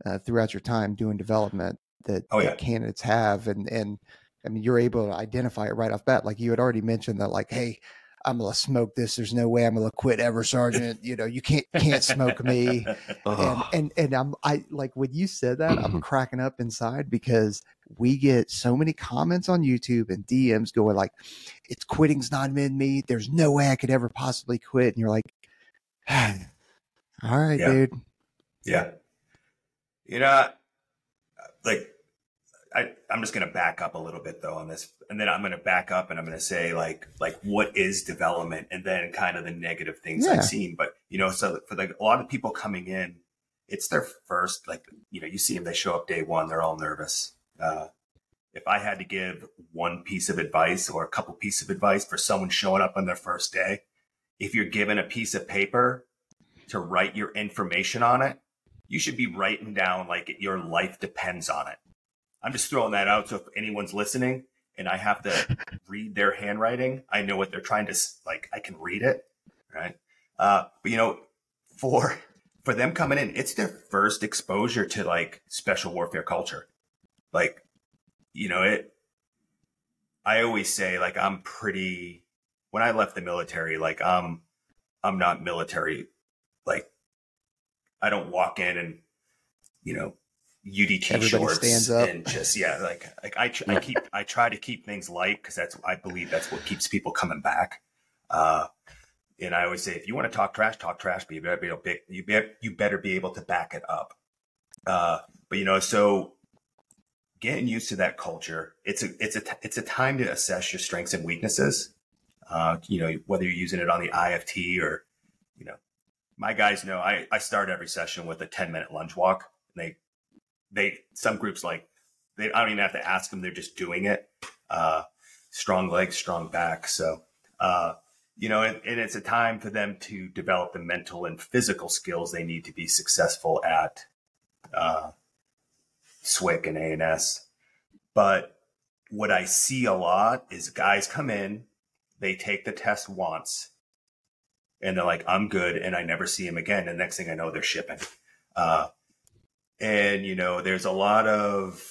uh, throughout your time doing development that, oh, yeah. that candidates have, and and I mean, you're able to identify it right off bat. Like you had already mentioned that, like, hey, I'm gonna smoke this. There's no way I'm gonna quit ever, Sergeant. You know, you can't can't smoke me. and, and and I'm I like when you said that, I'm mm-hmm. cracking up inside because we get so many comments on YouTube and DMs going like, "It's quitting's not in me. There's no way I could ever possibly quit." And you're like, "All right, yeah. dude." Yeah. You know, like I, I'm just going to back up a little bit though on this, and then I'm going to back up and I'm going to say like like what is development, and then kind of the negative things yeah. I've seen. But you know, so for like a lot of people coming in, it's their first like you know you see them they show up day one, they're all nervous. Uh, if I had to give one piece of advice or a couple pieces of advice for someone showing up on their first day, if you're given a piece of paper to write your information on it, you should be writing down like your life depends on it I'm just throwing that out. So if anyone's listening and I have to read their handwriting, I know what they're trying to like. I can read it, right? Uh, but you know, for for them coming in, it's their first exposure to like special warfare culture. Like, you know, it. I always say like I'm pretty when I left the military, like I'm, I'm not military. Like I don't walk in and, you know, UDT Everybody shorts stands up. and just yeah, like like I, tr- I keep I try to keep things light because that's I believe that's what keeps people coming back. Uh, and I always say if you want to talk trash, talk trash, but you better be able to, you be, you better be able to back it up. Uh, but you know, so getting used to that culture, it's a it's a it's a time to assess your strengths and weaknesses. Uh, you know, whether you're using it on the IFT or, you know, my guys know I, I start every session with a 10 minute lunge walk. And they they some groups like they I don't even have to ask them; they're just doing it. Uh, strong legs, strong back. So uh, you know, and, and, it's a time for them to develop the mental and physical skills they need to be successful at uh, SWIC and A&S. But what I see a lot is guys come in, they take the test once, and they're like, "I'm good," and I never see them again. And next thing I know, they're shipping. Uh, and you know, there's a lot of,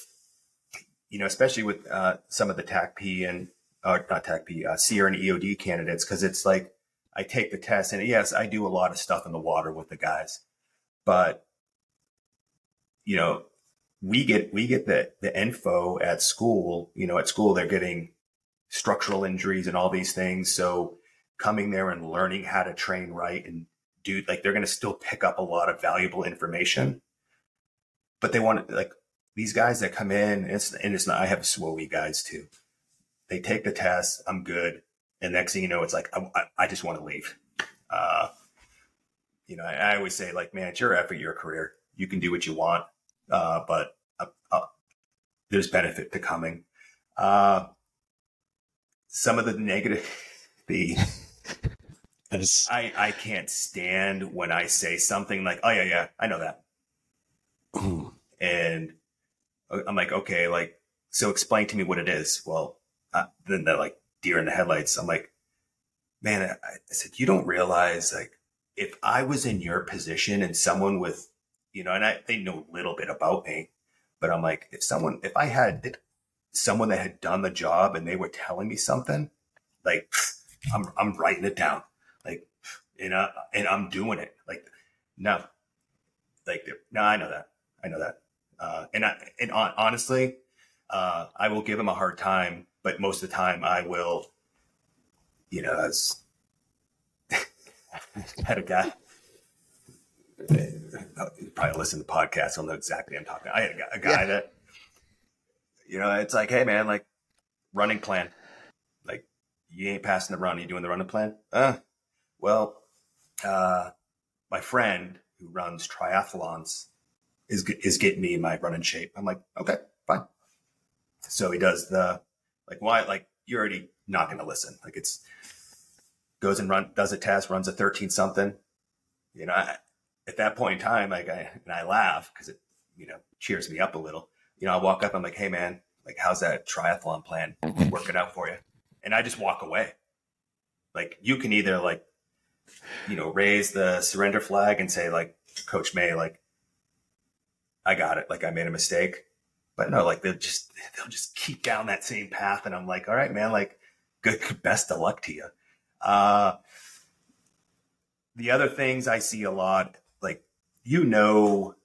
you know, especially with uh, some of the TACP and or not TACP, uh, SERE and EOD candidates, because it's like I take the test, and yes, I do a lot of stuff in the water with the guys, but you know, we get we get the the info at school. You know, at school they're getting structural injuries and all these things, so coming there and learning how to train right and do like they're going to still pick up a lot of valuable information but they want like these guys that come in, and it's, and it's not, I have SWOE guys too. They take the test. I'm good. And next thing you know, it's like, I, I just want to leave. Uh, you know, I, I, always say like, man, it's your effort, your career. You can do what you want. Uh, but uh, uh there's benefit to coming. Uh, some of the negative, the, I, I can't stand when I say something like, oh yeah, yeah, I know that. and I'm like, okay, like, so explain to me what it is. Well, uh, then they're like deer in the headlights. I'm like, man, I, I said, you don't realize like if I was in your position and someone with, you know, and I, they know a little bit about me, but I'm like, if someone, if I had someone that had done the job and they were telling me something, like, I'm, I'm writing it down, like, and, uh, and I'm doing it. Like, no, like, no, I know that. I know that. Uh, and I, and on, honestly, uh, I will give him a hard time, but most of the time I will, you know, as I had a guy, probably listen to podcasts. podcast. I'll know exactly I'm talking. About. I had a, a guy yeah. that, you know, it's like, hey man, like running plan, like you ain't passing the run. Are you doing the running plan? Uh, well, uh, my friend who runs triathlons is is getting me my run in shape. I'm like, okay, fine. So he does the like why like you're already not going to listen. Like it's goes and run does a test, runs a 13 something. You know, I, at that point in time, like I and I laugh because it you know cheers me up a little. You know, I walk up, I'm like, hey man, like how's that triathlon plan working out for you? And I just walk away. Like you can either like you know raise the surrender flag and say like Coach May, like I got it. Like I made a mistake. But no, like they'll just they'll just keep down that same path, and I'm like, all right, man, like good, best of luck to you. Uh, the other things I see a lot, like you know,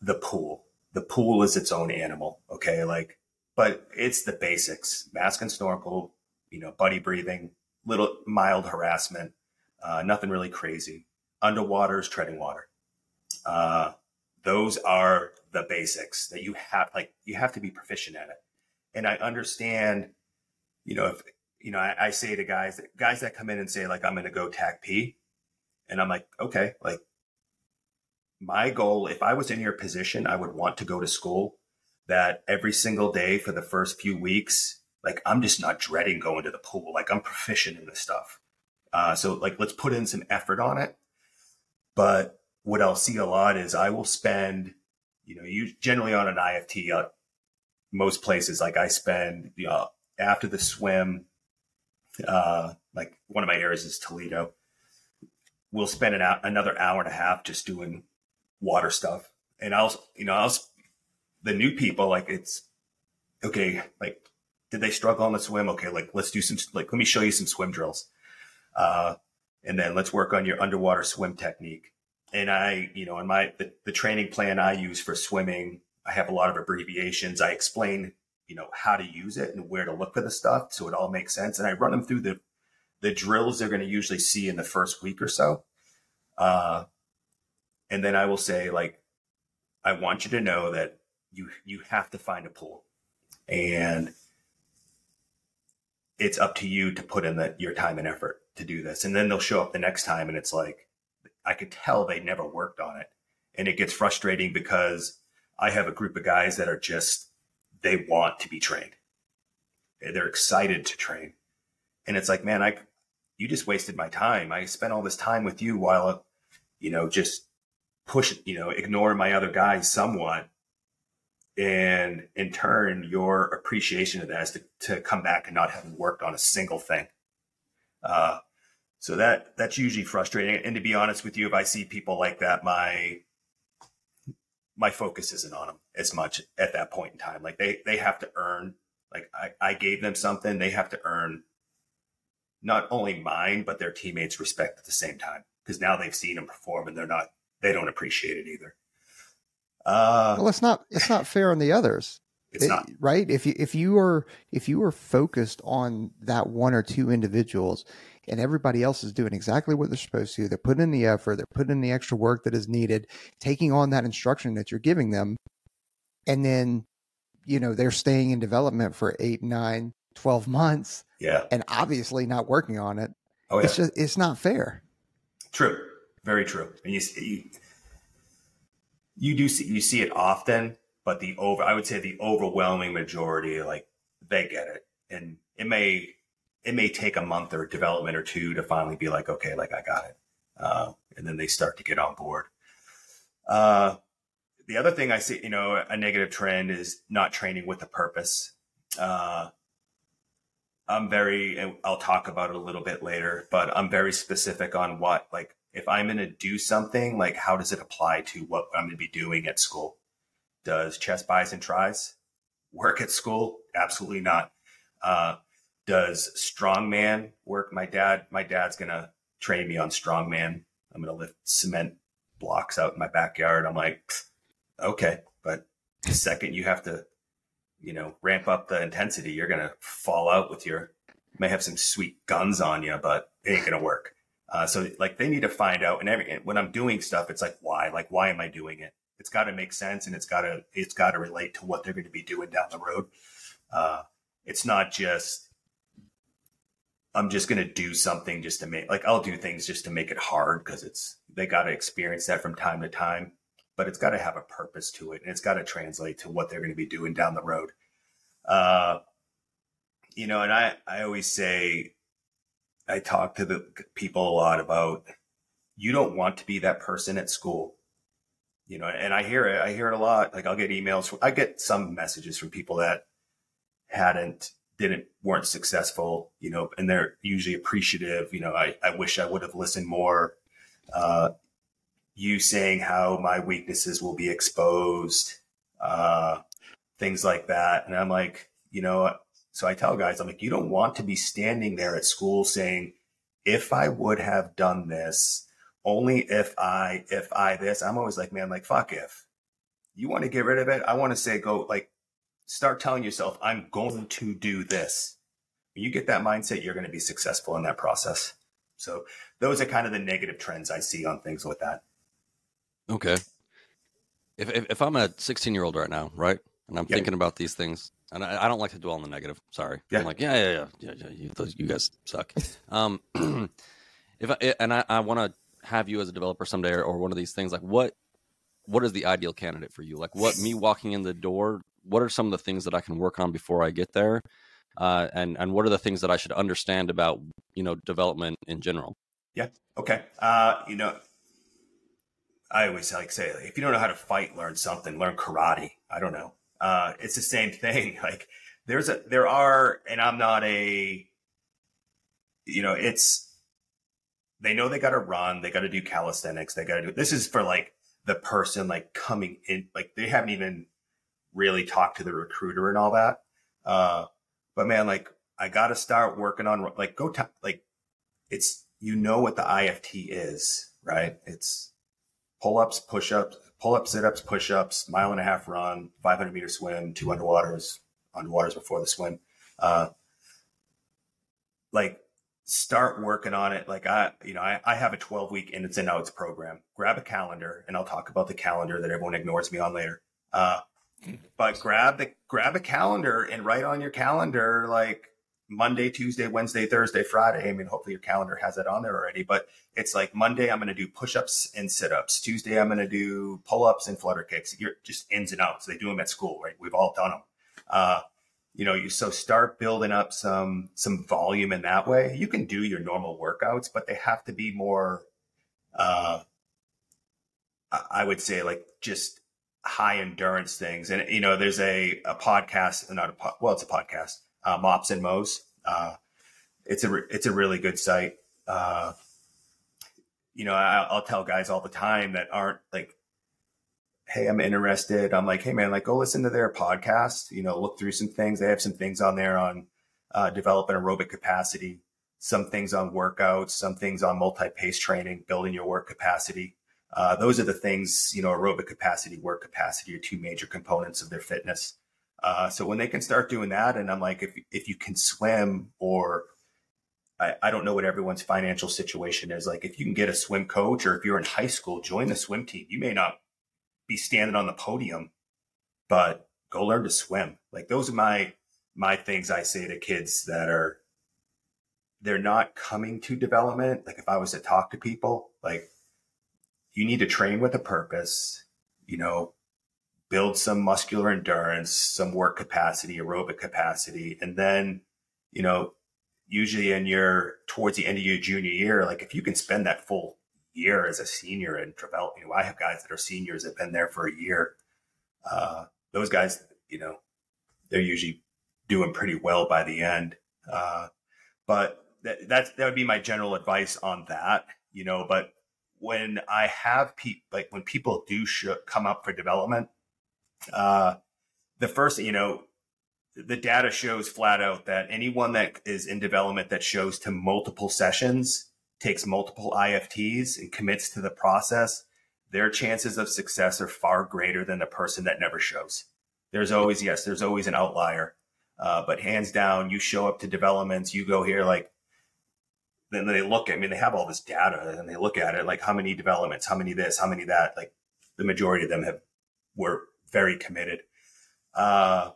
the pool. The pool is its own animal, okay? Like, but it's the basics: mask and snorkel, you know, buddy breathing, little mild harassment, uh, nothing really crazy. Underwater is treading water. Uh, those are the basics that you have like you have to be proficient at it. And i understand you know if you know i, I say to guys guys that come in and say like i'm going to go TACP and i'm like okay like my goal if i was in your position i would want to go to school that every single day for the first few weeks like i'm just not dreading going to the pool like i'm proficient in this stuff. Uh, so like let's put in some effort on it. But what I'll see a lot is I will spend, you know, you generally on an IFT, uh, most places like I spend, know, after the swim, uh, like one of my areas is Toledo. We'll spend an hour, another hour and a half just doing water stuff. And I'll, you know, I'll, the new people, like it's okay, like did they struggle on the swim? Okay, like let's do some like let me show you some swim drills. Uh, and then let's work on your underwater swim technique. And I, you know, in my the, the training plan I use for swimming, I have a lot of abbreviations. I explain, you know, how to use it and where to look for the stuff so it all makes sense. And I run them through the the drills they're going to usually see in the first week or so. Uh, and then I will say, like, I want you to know that you you have to find a pool, and it's up to you to put in the, your time and effort to do this. And then they'll show up the next time, and it's like I could tell they never worked on it, and it gets frustrating because I have a group of guys that are just they want to be trained, they're excited to train, and it's like, man, I you just wasted my time. I spent all this time with you while you know just push, you know, ignore my other guys somewhat. And in turn, your appreciation of that is to, to come back and not having worked on a single thing. Uh, so that that's usually frustrating. And to be honest with you, if I see people like that, my my focus isn't on them as much at that point in time. Like they they have to earn. Like I, I gave them something, they have to earn not only mine but their teammates' respect at the same time because now they've seen them perform and they're not they don't appreciate it either. Uh, well, it's not it's not fair on the others. It's it, not right. If you if you are if you are focused on that one or two individuals, and everybody else is doing exactly what they're supposed to, they're putting in the effort, they're putting in the extra work that is needed, taking on that instruction that you're giving them, and then you know they're staying in development for eight, nine, 12 months. Yeah, and obviously not working on it. Oh, yeah. It's just it's not fair. True. Very true. And you, you, you do see, you see it often, but the over, I would say the overwhelming majority, like they get it. And it may, it may take a month or development or two to finally be like, okay, like I got it. Uh, and then they start to get on board. Uh, the other thing I see, you know, a negative trend is not training with a purpose. Uh, I'm very, I'll talk about it a little bit later, but I'm very specific on what, like, if I'm going to do something, like how does it apply to what I'm going to be doing at school? Does chest bis and tris work at school? Absolutely not. Uh, does strongman work? My dad, my dad's to train me on strongman. I'm to lift cement blocks out in my backyard. I'm like, okay, but the second you have to, you know, ramp up the intensity, you're to fall out with your, may have some sweet guns on you, but it ain't to work. Uh, so like they need to find out and every when I'm doing stuff, it's like why? Like why am I doing it? It's got to make sense and it's got to it's got to relate to what they're going to be doing down the road. Uh, it's not just I'm just going to do something just to make like I'll do things just to make it hard because it's they got to experience that from time to time, but it's got to have a purpose to it and it's got to translate to what they're going to be doing down the road. Uh, you know, and I I always say I talk to the people a lot about you don't want to be that person at school. You know, and I hear it. I hear it a lot. Like I'll get emails. I get some messages from people that hadn't, didn't, weren't successful. You know, and they're usually appreciative. You know, I, I wish I would have listened more. Uh, you saying how my weaknesses will be exposed, uh, things like that, and I'm like, you know, so I tell guys, I'm like, you don't want to be standing there at school saying, if I would have done this, only if I, if I this, I'm always like, man, like, fuck if. You want to get rid of it? I want to say, go, like, start telling yourself, I'm going to do this. When you get that mindset, you're going to be successful in that process. So those are kind of the negative trends I see on things with that. Okay. If, if, if I'm a 16 year old right now, right? And I'm yep. thinking about these things, and I, I, don't like to dwell on the negative. Sorry. Yeah. I'm like, yeah, yeah, yeah, yeah, yeah. You, those, you guys suck. um, if I, and I, I want to have you as a developer someday, or, or one of these things, like what, what is the ideal candidate for you? Like, what me walking in the door? What are some of the things that I can work on before I get there? Uh, and and what are the things that I should understand about you know development in general? Yeah. Okay. Uh, you know, I always like say if you don't know how to fight, learn something. Learn karate. I don't know uh, it's the same thing. Like there's a, there are, and I'm not a, you know, it's, they know they got to run, they got to do calisthenics, they got to do, this is for like the person like coming in, like they haven't even really talk to the recruiter and all that. Uh, but man, like I got to start working on like go t- like it's you know what the IFT is, right? It's pull ups, push ups, pull ups, sit ups, push ups, mile and a half run, 500 meter swim, two underwaters, underwaters before the swim. Uh, like start working on it. Like I, you know, I, I have a 12 week ins and outs program. Grab a calendar and I'll talk about the calendar that everyone ignores me on later. Uh, but grab the grab a calendar and write on your calendar like Monday, Tuesday, Wednesday, Thursday, Friday. I mean, hopefully your calendar has that on there already, but it's like Monday, I'm going to do push ups and sit ups. Tuesday, I'm going to do pull ups and flutter kicks. You're just ins and outs. They do them at school, right? We've all done them. Uh, you know, you so start building up some some volume in that way. You can do your normal workouts, but they have to be more. Uh, I would say like just high endurance things. And you know, there's a a podcast, not a well, it's a podcast, uh, Mops and Mo's. Uh, it's a it's a really good site. Uh, you know, I, I'll tell guys all the time that aren't like hey, I'm interested. I'm like, hey, man, like go listen to their podcast, you know, look through some things. They have some things on there on uh, developing aerobic capacity, some things on workouts, some things on multi pace training, building your work capacity. Uh, those are the things, you know, aerobic capacity, work capacity are two major components of their fitness. Uh, so when they can start doing that, and I'm like, if, if you can swim or I, I don't know what everyone's financial situation is. Like if you can get a swim coach or if you're in high school, join the swim team. You may not be standing on the podium, but go learn to swim. Like those are my my things I say to kids that are they're not coming to development. Like if I was to talk to people, like you need to train with a purpose, you know, build some muscular endurance, some work capacity, aerobic capacity, and then, you know, usually in your towards the end of your junior year, like if you can spend that full year as a senior and develop. You know, I have guys that are seniors that have been there for a year. Uh, those guys, you know, they're usually doing pretty well by the end. Uh, but that, that's, that would be my general advice on that, you know, but when I have people, like when people do sh- come up for development, uh, the first, you know, the data shows flat out that anyone that is in development that shows to multiple sessions takes multiple IFTs and commits to the process, their chances of success are far greater than the person that never shows. There's always, yes, there's always an outlier. Uh, but hands down, you show up to developments, you go here, like, then they look at I mean, they have all this data and they look at it, like, how many developments, how many this, how many that. Like, the majority of them have, were very committed. Uh,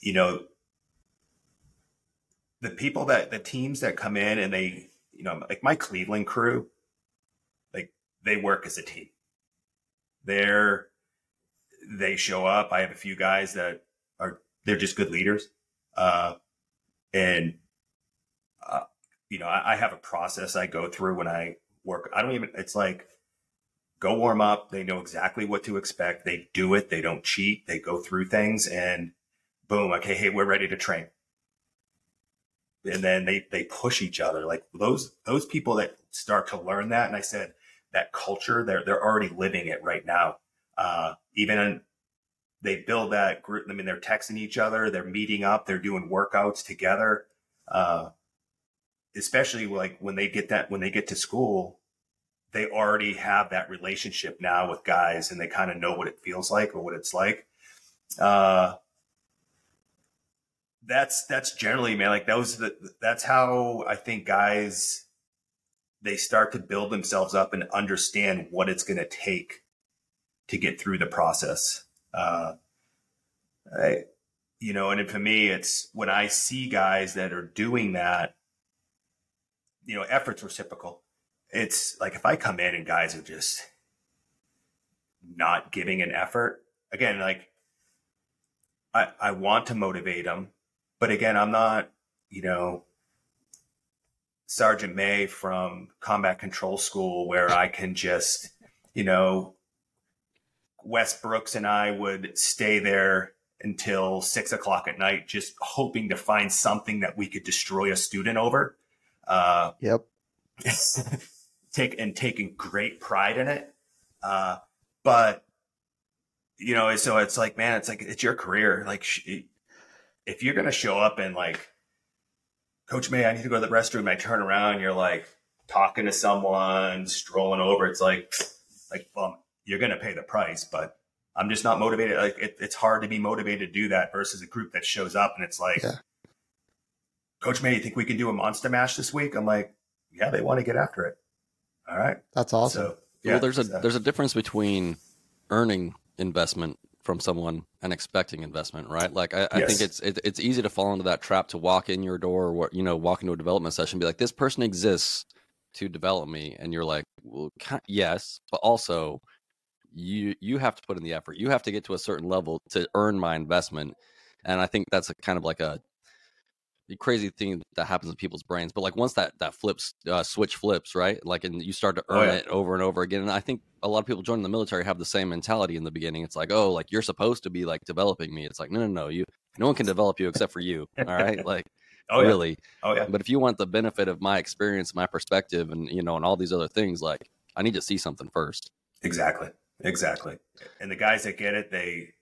you know, the people that, the teams that come in and they, you know, like my Cleveland crew, like they work as a team. They're, they show up. I have a few guys that are, they're just good leaders. Uh, and, you know, I, I have a process I go through when I work. I don't even, it's like, go warm up. They know exactly what to expect. They do it. They don't cheat. They go through things and boom. Okay. Hey, we're ready to train and then they they push each other like those those people that start to learn that and i said that culture they're they're already living it right now uh, even they build that group i mean they're texting each other they're meeting up they're doing workouts together uh, especially like when they get that when they get to school they already have that relationship now with guys and they kind of know what it feels like or what it's like. Uh, that's that's generally man like those the, that's how i think guys they start to build themselves up and understand what it's going to take to get through the process. Uh I, you know and for me it's when i see guys that are doing that you know efforts reciprocal it's like if i come in and guys are just not giving an effort again like I, I want to motivate them but again, I'm not, you know, Sergeant May from Combat Control School where I can just, you know, Wes Brooks and I would stay there until six o'clock at night, just hoping to find something that we could destroy a student over. Uh, yep. take and taking great pride in it. Uh, but you know, so it's like, man, it's like it's your career. Like, if you're going to show up and like, Coach May, I need to go to the restroom. I turn around, you're like talking to someone, strolling over. It's like, like, well, you're going to pay the price, but I'm just not motivated. Like, it, it's hard to be motivated to do that versus a group that shows up and it's like, yeah. Coach May, you think we can do a monster mash this week? I'm like, yeah, they want to get after it. All right, that's awesome. So, yeah, well, there's a so. there's a difference between earning investment from someone and expecting investment, right? Like I, I yes. think it's it, it's easy to fall into that trap to walk in your door or you know walk into a development session, be like, this person exists to develop me, and you're like, well, yes, but also you you have to put in the effort. You have to get to a certain level to earn my investment, and I think that's a kind of like a the crazy thing that happens in people's brains. But like once that that flips uh, switch flips, right? Like and you start to oh, earn oh, yeah. it over and over again. And I think a lot of people joining the military have the same mentality in the beginning. It's like, oh, like you're supposed to be like developing me. It's like, no, no, no, you no one can develop you except for you. All right, like. Oh, really? Yeah. Oh yeah. But if you want the benefit of my experience, my perspective, and you know, and all these other things, like I need to see something first. Exactly. Exactly. And the guys that get it, they,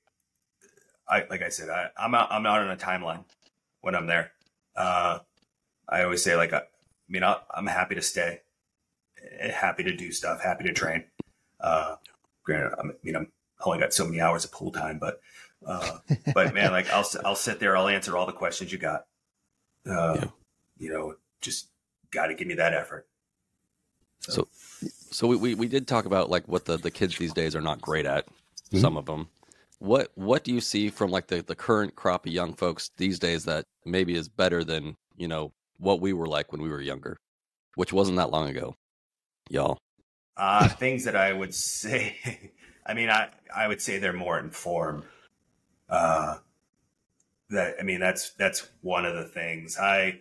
I like I said, I, I'm out. I'm out on a timeline when I'm there. Uh, I always say like, I, I mean, I, am happy to stay, eh, happy to do stuff, happy to train. Uh, granted, I mean, I'm only got so many hours of pool time, but, uh, but man, like I'll, I'll sit there, I'll answer all the questions you got. Uh, yeah. you know, just got to give me that effort. So, so, so we, we, we did talk about like what the, the kids these days are not great at, mm-hmm. some of them what what do you see from like the, the current crop of young folks these days that maybe is better than you know what we were like when we were younger which wasn't that long ago y'all? Uh things that i would say i mean i i would say they're more informed. Uh that i mean that's that's one of the things. I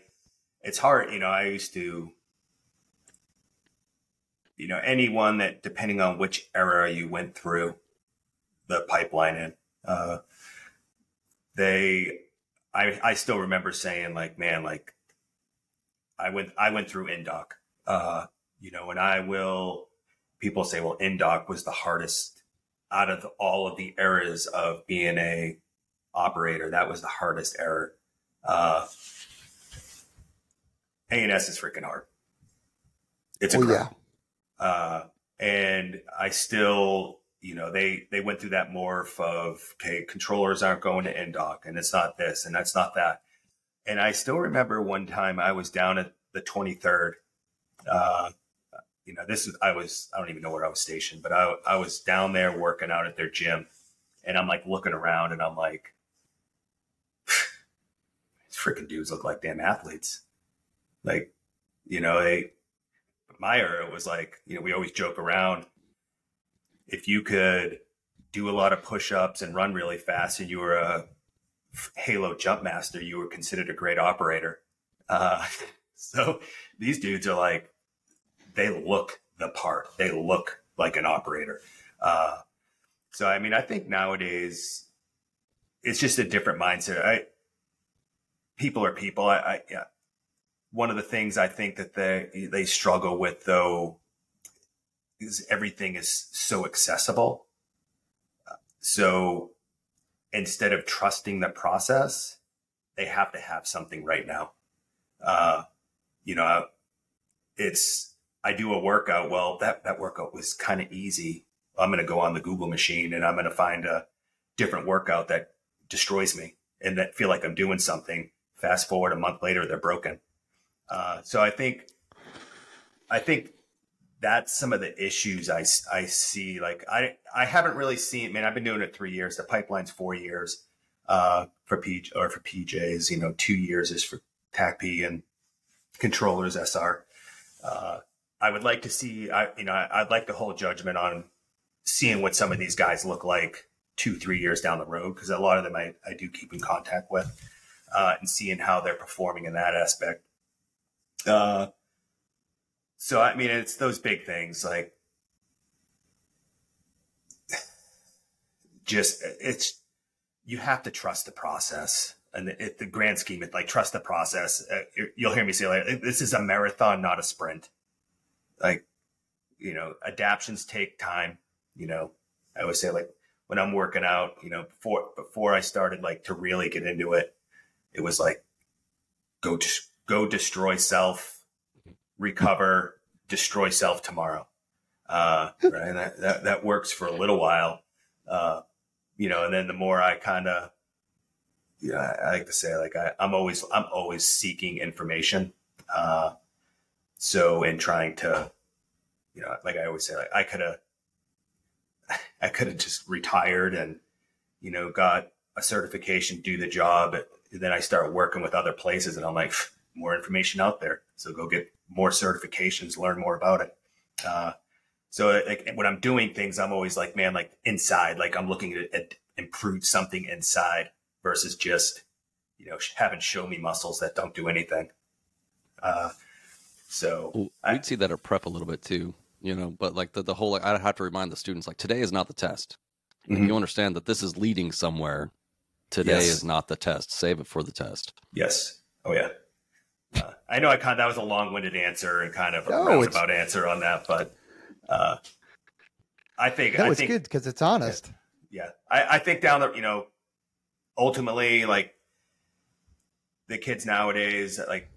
it's hard you know i used to you know anyone that depending on which era you went through the pipeline in. Uh, they, I, I still remember saying like, man, like I went, I went through Indoc, uh, you know, and I will, people say, well, Indoc was the hardest out of the, all of the eras of being a operator. That was the hardest era. Uh, A&S is freaking hard. It's a oh, yeah. Uh, and I still you know, they they went through that morph of okay, controllers aren't going to Indoc, and it's not this, and that's not that. And I still remember one time I was down at the 23rd. Uh, you know, this is I was I don't even know where I was stationed, but I I was down there working out at their gym, and I'm like looking around, and I'm like, these freaking dudes look like damn athletes. Like, you know, they my era was like, you know, we always joke around if you could do a lot of push-ups and run really fast and you were a halo jump master you were considered a great operator. Uh, so these dudes are like they look the part. They look like an operator. Uh, so i mean i think nowadays it's just a different mindset. I people are people. I, I yeah. One of the things i think that they they struggle with though everything is so accessible. So instead of trusting the process, they have to have something right now. Uh, you know, it's, I do a workout. Well, that, that workout was kind of easy. I'm going to go on the Google machine and I'm going to find a different workout that destroys me and that feel like I'm doing something. Fast forward a month later, they're broken. Uh, so I think, I think that's some of the issues I, I see. Like I, I haven't really seen, man, I've been doing it three years. The pipeline's four years, uh, for P or for PJs, you know, two years is for TACP and controllers SR. Uh, I would like to see, I, you know, I'd like to hold judgment on seeing what some of these guys look like two, three years down the road. Cause a lot of them I, I do keep in contact with, uh, and seeing how they're performing in that aspect. Uh, so I mean, it's those big things like just it's you have to trust the process. And it, the grand scheme it like trust the process. Uh, you'll hear me say like this is a marathon not a sprint. Like you know adaptions take time. You know i always say like when i'm working out you know before before i started like to really get into it it was like go go destroy self, recover, destroy self tomorrow. Uh, right, and that, that that works for a little while, uh, you know. And then the more I kind of, yeah, I, I like to say like I, I'm always I'm always seeking information. Uh, so in trying to, you know, like I always say, like I could have, I could have just retired and, you know, got a certification, do the job. Then I start working with other places, and I'm like, more information out there. So go get more certifications, learn more about it. Uh, so like when I'm doing things, I'm always like, man, like inside, like I'm looking at, at improve something inside versus just, you know, having show me muscles that don't do anything. Uh, so well, we'd see that at prep a little bit too, you know, but like the, the whole, like, I have to remind the students, like today is not the test. Mm-hmm. You understand that this is leading somewhere. Today yes. is not the test. Save it for the test. Yes. Oh yeah. I know I kind of, that was a long-winded answer and kind of a no, roundabout answer on that, but uh, I think that I was think, good because it's honest. Yeah, I, I think down the you know, ultimately like the kids nowadays, like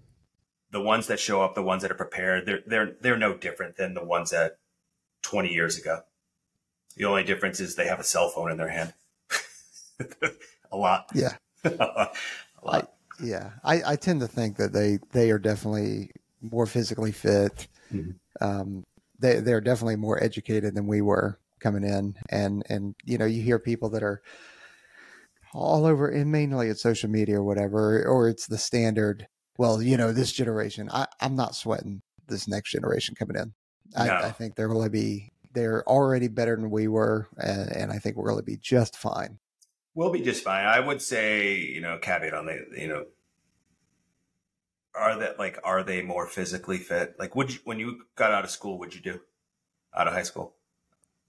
the ones that show up, the ones that are prepared, they're they're they're no different than the ones that 20 years ago. The only difference is they have a cell phone in their hand. a lot. Yeah. a lot. I, yeah. I, I tend to think that they, they are definitely more physically fit. Mm-hmm. Um, they, they're definitely more educated than we were coming in. And, and, you know, you hear people that are all over and mainly at social media or whatever, or it's the standard, well, you know, this generation, I, I'm not sweating this next generation coming in. I, no. I think they're going to be they're already better than we were, and, and I think we're going to be just fine. We'll be just fine. I would say, you know, caveat on the, you know, are that like, are they more physically fit? Like, would you, when you got out of school, what'd you do out of high school,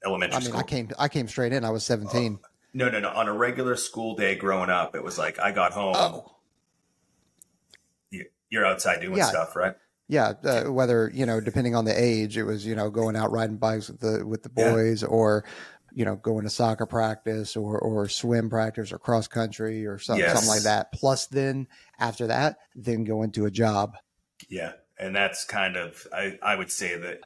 elementary I mean, school? I came, I came straight in. I was 17. Uh, no, no, no. On a regular school day growing up, it was like, I got home. Oh. You're outside doing yeah. stuff, right? Yeah, uh, whether you know, depending on the age, it was you know going out riding bikes with the with the boys, yeah. or you know going to soccer practice, or or swim practice, or cross country, or something yes. something like that. Plus, then after that, then go into a job. Yeah, and that's kind of I I would say that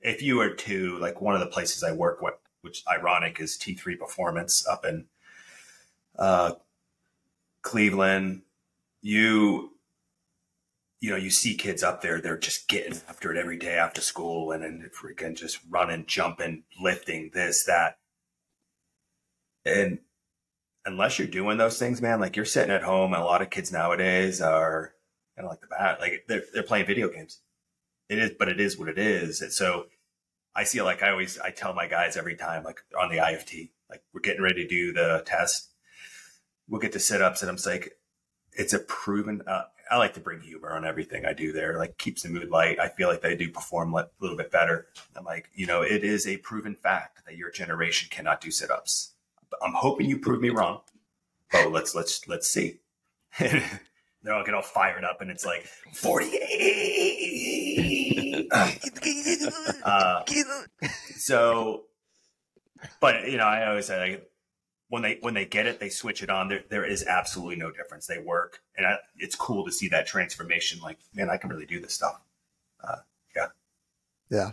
if you were to like one of the places I work with, which ironic is T three Performance up in uh, Cleveland, you you know, you see kids up there, they're just getting after it every day after school and then freaking just running, jumping, lifting, this, that. And unless you're doing those things, man, like you're sitting at home and a lot of kids nowadays are kind of like the bat, like they're, they're playing video games. It is, but it is what it is. And so I see like I always, I tell my guys every time, like on the IFT, like we're getting ready to do the test. We'll get to sit ups and I'm like, it's a proven, uh, I like to bring humor on everything I do there. Like keeps the mood light. I feel like they do perform a little bit better. I'm like, you know, it is a proven fact that your generation cannot do sit ups. I'm hoping you prove me wrong. Oh, let's let's let's see. They're all get all fired up, and it's like 48. uh, so, but you know, I always say like, when they when they get it, they switch it on. There there is absolutely no difference. They work, and I, it's cool to see that transformation. Like, man, I can really do this stuff. Uh, yeah, yeah.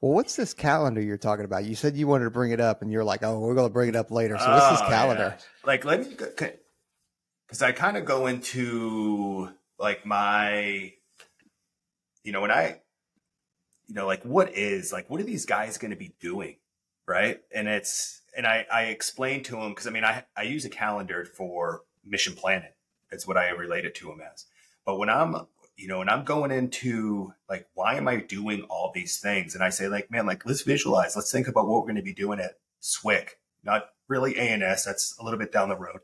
Well, what's this calendar you're talking about? You said you wanted to bring it up, and you're like, "Oh, we're going to bring it up later." So, what's this oh, calendar? Yeah. Like, let me, because I kind of go into like my, you know, when I, you know, like what is like what are these guys going to be doing, right? And it's and I, I explain to them because I mean I, I use a calendar for mission planning. It's what I relate it to them as. But when I'm you know, and I'm going into like, why am I doing all these things? And I say, like, man, like, let's visualize. Let's think about what we're going to be doing at SWIC, not really A&S. That's a little bit down the road.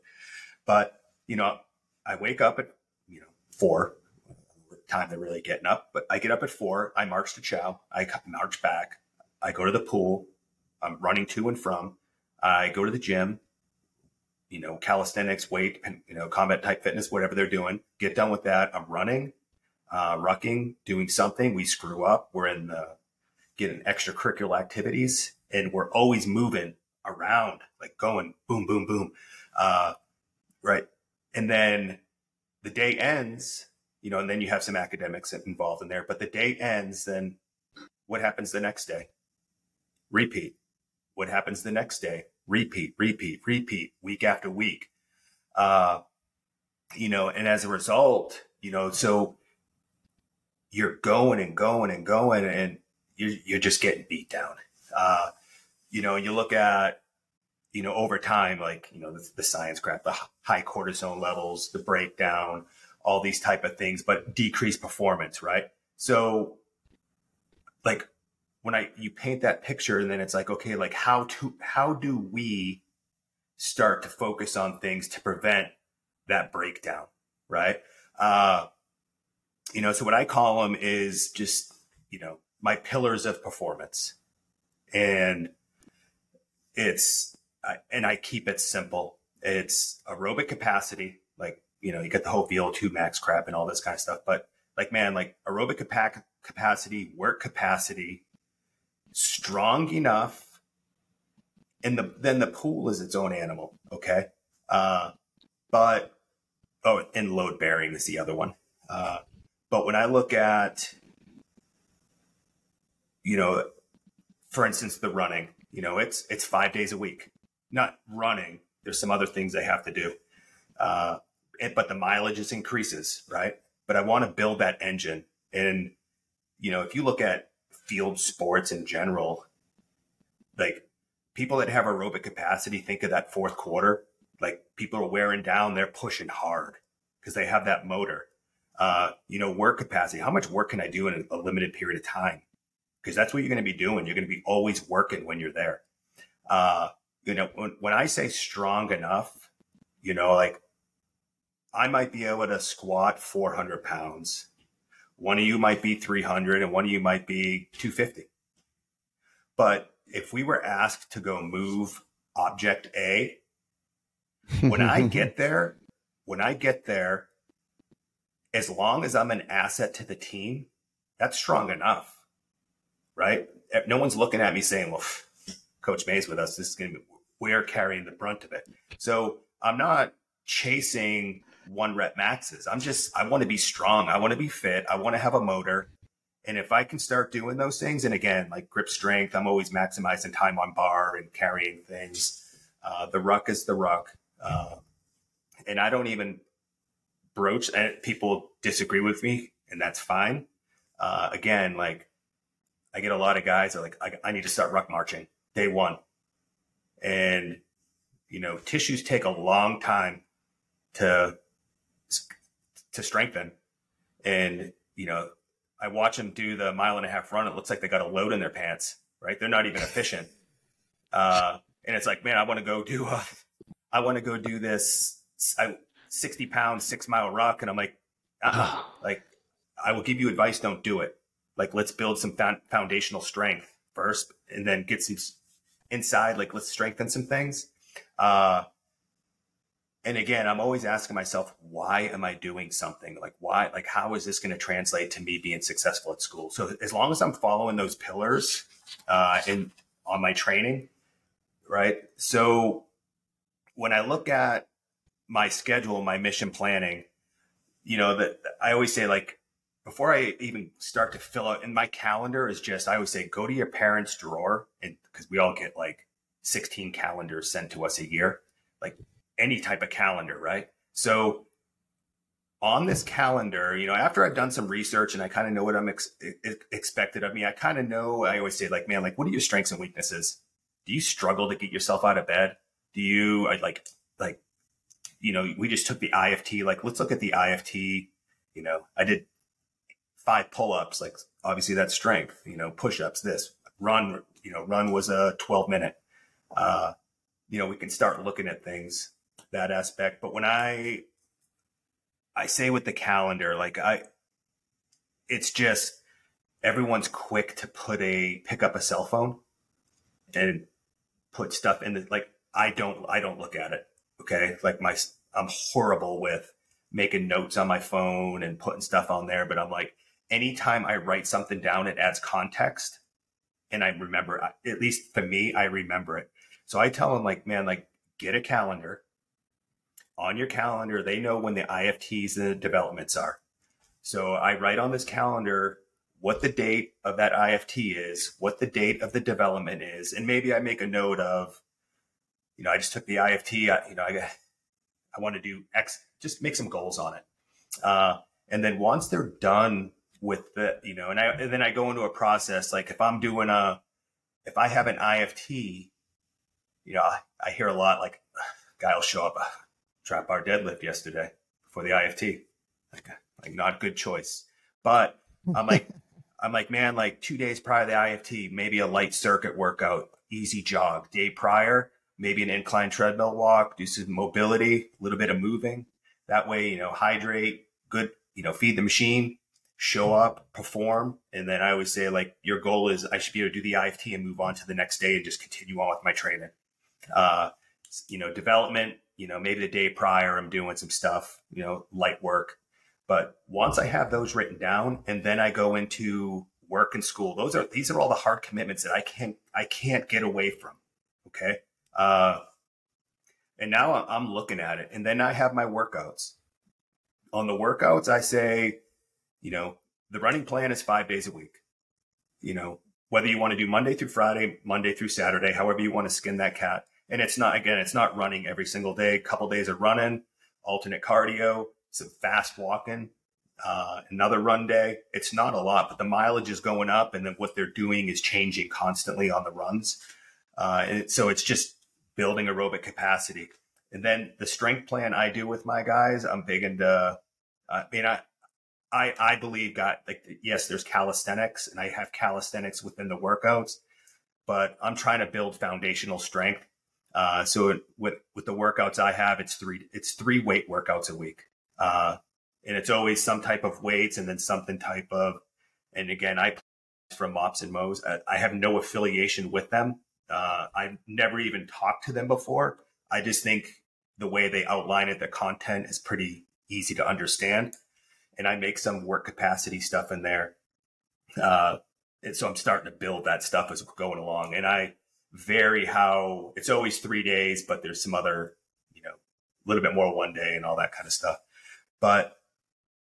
But, you know, I wake up at, you know, four, time to really getting up, but I get up at four. I march to chow. I march back. I go to the pool. I'm running to and from. I go to the gym, you know, calisthenics, weight, you know, combat type fitness, whatever they're doing. Get done with that. I'm running, uh, rucking, doing something. We screw up. We're in the getting extracurricular activities and we're always moving around, like going boom, boom, boom. Uh, right. And then the day ends, you know, and then you have some academics involved in there, but the day ends, then what happens the next day? Repeat. What happens the next day? Repeat, repeat, repeat, week after week. Uh, you know, and as a result, you know, so you're going and going and going and you're, you're just getting beat down. Uh, you know, you look at, you know, over time, like, you know, the, the science crap, the high cortisone levels, the breakdown, all these type of things, but decreased performance, right? So like when I, you paint that picture and then it's like, okay, like how to, how do we start to focus on things to prevent that breakdown? Right. Uh, you know, so what I call them is just, you know, my pillars of performance and it's, and I keep it simple. It's aerobic capacity, like, you know, you get the whole VO2 max crap and all this kind of stuff. But like, man, like aerobic capa- capacity, work capacity, strong enough. And the, then the pool is its own animal. Okay. Uh, but, oh, and load bearing is the other one. Uh, but when I look at, you know, for instance, the running, you know, it's, it's five days a week, not running. There's some other things they have to do. Uh, it, but the mileage is increases, right? But I want to build that engine. And, you know, if you look at field sports in general, like people that have aerobic capacity think of that fourth quarter, like people are wearing down, they're pushing hard because they have that motor. Uh, you know, work capacity. How much work can I do in a limited period of time? Because that's what you're going to be doing. You're going to be always working when you're there. Uh, you know, when, when I say strong enough, you know, like I might be able to squat 400 pounds. One of you might be 300 and one of you might be 250. But if we were asked to go move object A, when I get there, when I get there, as long as I'm an asset to the team, that's strong enough, right? No one's looking at me saying, well, Coach May's with us. This is going to be, we're carrying the brunt of it. So I'm not chasing one rep maxes. I'm just, I want to be strong. I want to be fit. I want to have a motor. And if I can start doing those things, and again, like grip strength, I'm always maximizing time on bar and carrying things. Uh, the ruck is the ruck. Uh, and I don't even broach, and people disagree with me, and that's fine. Uh, again, like I get a lot of guys are like, I, I need to start ruck marching day one. And, you know, tissues take a long time to to strengthen. And, you know, I watch them do the mile and a half run. It looks like they got a load in their pants, right? They're not even efficient. Uh, and it's like, man, I want to go do a, I want to go do this I, 60 pound, six mile ruck. And I'm like, uh-uh. like, I will give you advice. Don't do it. Like, let's build some foundational strength first and then get some inside. Like, let's strengthen some things. Uh, and again, I'm always asking myself, why am I doing something? Like, why, like, how is this going to translate to me being successful at school? So as long as I'm following those pillars, uh, in on my training, right? So when I look at my schedule, my mission planning, you know, that I always say, like, before I even start to fill out, and my calendar is just, I always say, go to your parents' drawer, and because we all get like 16 calendars sent to us a year, like any type of calendar, right? So on this calendar, you know, after I've done some research and I kind of know what I'm ex- expected of me, I kind of know, I always say like, man, like, what are your strengths and weaknesses? Do you struggle to get yourself out of bed? Do you uh, like, like, you know, we just took the IFT, like, let's look at the IFT. You know, I did five pull-ups, like obviously that's strength, you know, push-ups, this run, you know, run was a 12 minute. Uh, you know, we can start looking at things that aspect. But when I I say with the calendar, like I it's just everyone's quick to put a pick up a cell phone and put stuff in the like I don't I don't look at it. Okay. Like my I'm horrible with making notes on my phone and putting stuff on there, but I'm like anytime I write something down, it adds context and I remember at least for me, I remember it. So I tell them like, man, like get a calendar, on your calendar, they know when the IFTs and the developments are. So I write on this calendar what the date of that IFT is, what the date of the development is, and maybe I make a note of, you know, I just took the IFT, I, you know, I, I want to do X, just make some goals on it. Uh, and then once they're done with the, you know, and I, and then I go into a process, like if I'm doing a, if I have an IFT, you know, I, I hear a lot like guy will show up, trap bar deadlift yesterday for the IFT. Like, like not good choice. But I'm like, I'm like, man, like two days prior to the IFT, maybe a light circuit workout, easy jog. Day prior, maybe an incline treadmill walk, do some mobility, a little bit of moving. That way, you know, hydrate, good, you know, feed the machine, show up, perform. And then I always say, like, your goal is I should be able to do the IFT and move on to the next day and just continue on with my training. Uh, you know, development, you know, maybe the day prior, I'm doing some stuff, you know, light work. But once I have those written down and then I go into work and school, those are, these are all the hard commitments that I can't, I can't get away from. Okay. Uh, and now I'm looking at it and then I have my workouts on the workouts. I say, you know, the running plan is five days a week, you know, whether you want to do Monday through Friday, Monday through Saturday, however you want to skin that cat. And it's not, again, it's not running every single day, A couple days of running, alternate cardio, some fast walking, uh, another run day. It's not a lot, but the mileage is going up, and then what they're doing is changing constantly on the runs. Uh, and so it's just building aerobic capacity. And then the strength plan I do with my guys, I'm big into. I mean, I, I, I believe, got like yes, there's calisthenics, and I have calisthenics within the workouts, but I'm trying to build foundational strength. Uh, so with with the workouts I have, it's three it's three weight workouts a week. Uh, and it's always some type of weights and then something type of, and again, I from Mops and Mo's. I have no affiliation with them. Uh, I've never even talked to them before. I just think the way they outline it, the content is pretty easy to understand. And I make some work capacity stuff in there. Uh, and so I'm starting to build that stuff as we're going along. And I vary how it's always three days, but there's some other, you know, a little bit more one day and all that kind of stuff. But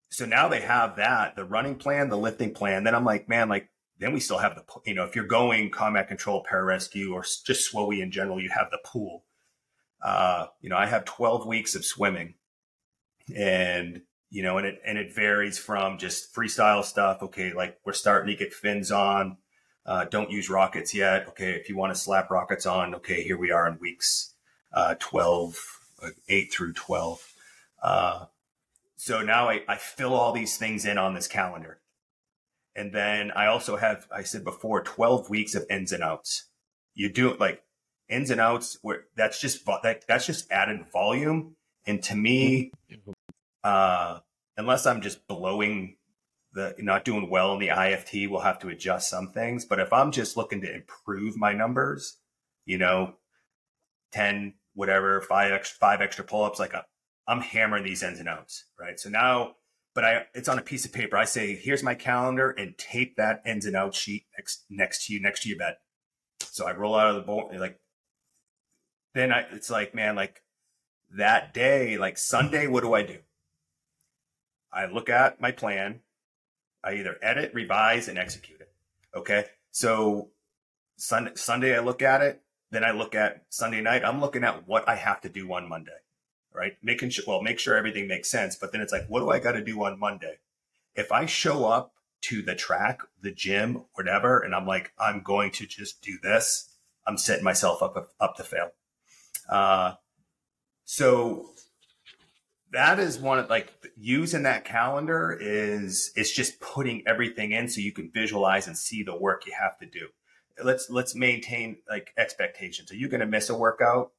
so now they have that, the running plan, the lifting plan. Then I'm like, man, like, then we still have the, you know, if you're going combat control, pararescue, or just SWOE in general, you have the pool. Uh, you know, I have 12 weeks of swimming and, you know, and it, and it varies from just freestyle stuff. Okay. Like we're starting to get fins on. Uh, don't use rockets yet. Okay. If you want to slap rockets on, okay, here we are in weeks, uh, 12, uh, eight through 12. Uh, so now I, I fill all these things in on this calendar. And then I also have, I said before, 12 weeks of ins and outs. You do like ins and outs where that's just, that, that's just added volume. And to me, uh, unless I'm just blowing the, not doing well in the IFT, we'll have to adjust some things. But if I'm just looking to improve my numbers, you know, 10, whatever, five extra, five extra pull ups, like a, I'm hammering these ins and outs, right? So now, but I, it's on a piece of paper. I say, here's my calendar and tape that ins and outs sheet next, next to you, next to your bed. So I roll out of the boat, like, then I, it's like, man, like that day, like Sunday, what do I do? I look at my plan. I either edit, revise, and execute it. Okay. So Sunday, Sunday, I look at it. Then I look at Sunday night. I'm looking at what I have to do on Monday right? Making sure, well, make sure everything makes sense. But then it's like, what do I got to do on Monday? If I show up to the track, the gym, whatever, and I'm like, I'm going to just do this, I'm setting myself up, up to fail. Uh, so that is one of like using that calendar is, it's just putting everything in so you can visualize and see the work you have to do. Let's, let's maintain like expectations. Are you going to miss a workout?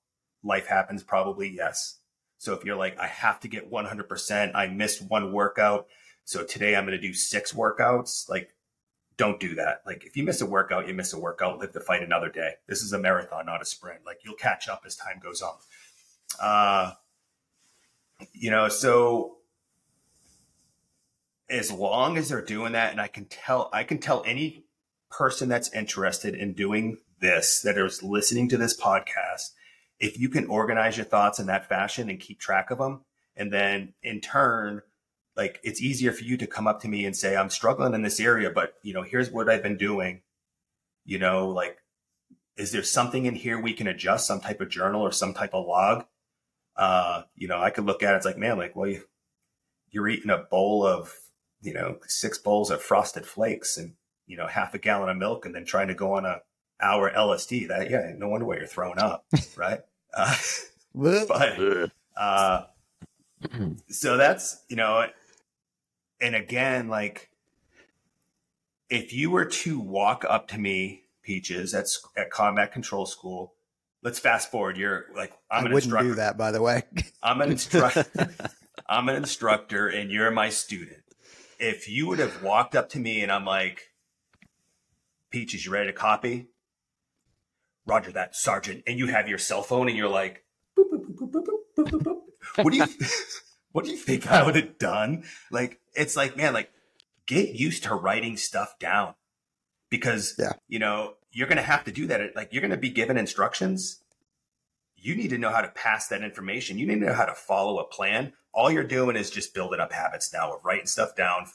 Life happens probably. Yes. So if you're like, I have to get 100%, I missed one workout. So today I'm going to do six workouts. Like, don't do that. Like, if you miss a workout, you miss a workout, live to fight another day. This is a marathon, not a sprint. Like, you'll catch up as time goes on. Uh, you know, so as long as they're doing that, and I can tell, I can tell any person that's interested in doing this that is listening to this podcast if you can organize your thoughts in that fashion and keep track of them, and then in turn, like it's easier for you to come up to me and say, I'm struggling in this area, but you know, here's what I've been doing. You know, like, is there something in here we can adjust, some type of journal or some type of log? Uh, you know, I could look at it, it's like, man, like, well, you, you're eating a bowl of, you know, six bowls of frosted flakes and, you know, half a gallon of milk and then trying to go on a hour LSD. That, yeah, no wonder why you're throwing up, right? Uh, but, uh, so that's, you know, and again, like if you were to walk up to me, Peaches, at at combat control school, let's fast forward. You're like, I'm I an wouldn't instructor. do that, by the way. I'm an instructor. I'm an instructor, and you're my student. If you would have walked up to me and I'm like, Peaches, you ready to copy? Roger that, Sergeant. And you have your cell phone, and you're like, boop, boop, boop, boop, boop, boop, boop. what do you? what do you think I would have done? Like, it's like, man, like, get used to writing stuff down because, Yeah. you know, you're going to have to do that. Like, you're going to be given instructions. You need to know how to pass that information. You need to know how to follow a plan. All you're doing is just building up habits now of writing stuff down,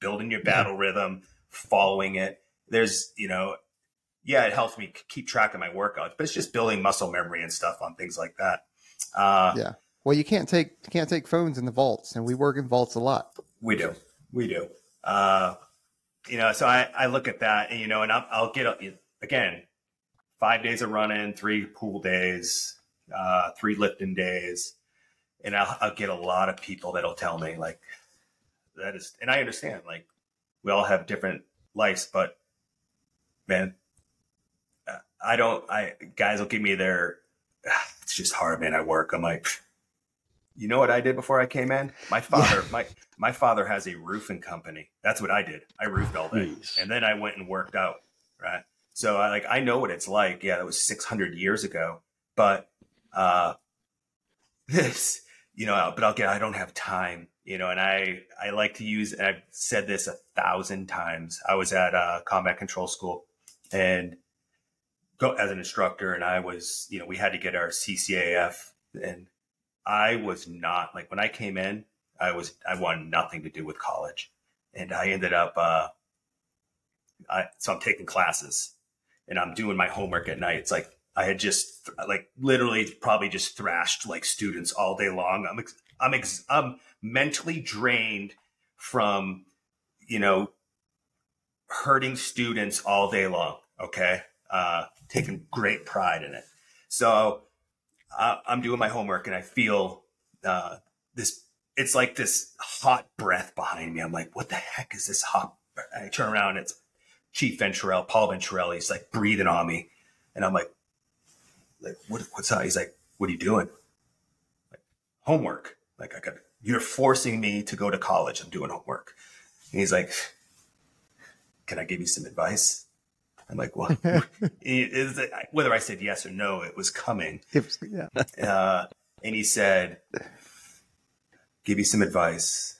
building your battle rhythm, following it. There's, you know, yeah, it helps me keep track of my workouts, but it's just building muscle memory and stuff on things like that. Uh, Yeah. Well, you can't take you can't take phones in the vaults, and we work in vaults a lot. We do. We do. Uh, you know, so I, I look at that and, you know, and I'll, I'll get, again, five days of running, three pool days, uh, three lifting days. And I'll, I'll get a lot of people that'll tell me like, that is, and I understand, like, we all have different lives, but man, I don't, I, guys will give me their, it's just hard, man. I work. I'm like, you know what I did before I came in? My father, my my father has a roofing company. That's what I did. I roofed all day, Jeez. and then I went and worked out. Right. So I like I know what it's like. Yeah, that was 600 years ago. But uh, this, you know, but I'll get. I don't have time. You know, and I I like to use. And I've said this a thousand times. I was at uh, combat control school, and go as an instructor, and I was, you know, we had to get our CCAF and I was not like when I came in, I was I wanted nothing to do with college, and I ended up. Uh, I so I'm taking classes, and I'm doing my homework at night. It's like I had just like literally probably just thrashed like students all day long. I'm ex- I'm ex- I'm mentally drained from you know hurting students all day long. Okay, uh, taking great pride in it. So uh, I'm doing my homework and I feel uh, this. It's like this hot breath behind me. I'm like, what the heck is this hot? I turn around. It's Chief Venturelli, Paul Venturelli. He's like breathing on me, and I'm like, like what, what's up? He's like, what are you doing? Like homework. Like I got. You're forcing me to go to college. I'm doing homework. And he's like, can I give you some advice? I'm like, well, is it, whether I said yes or no, it was coming. If, yeah. Uh, and he said, give you some advice.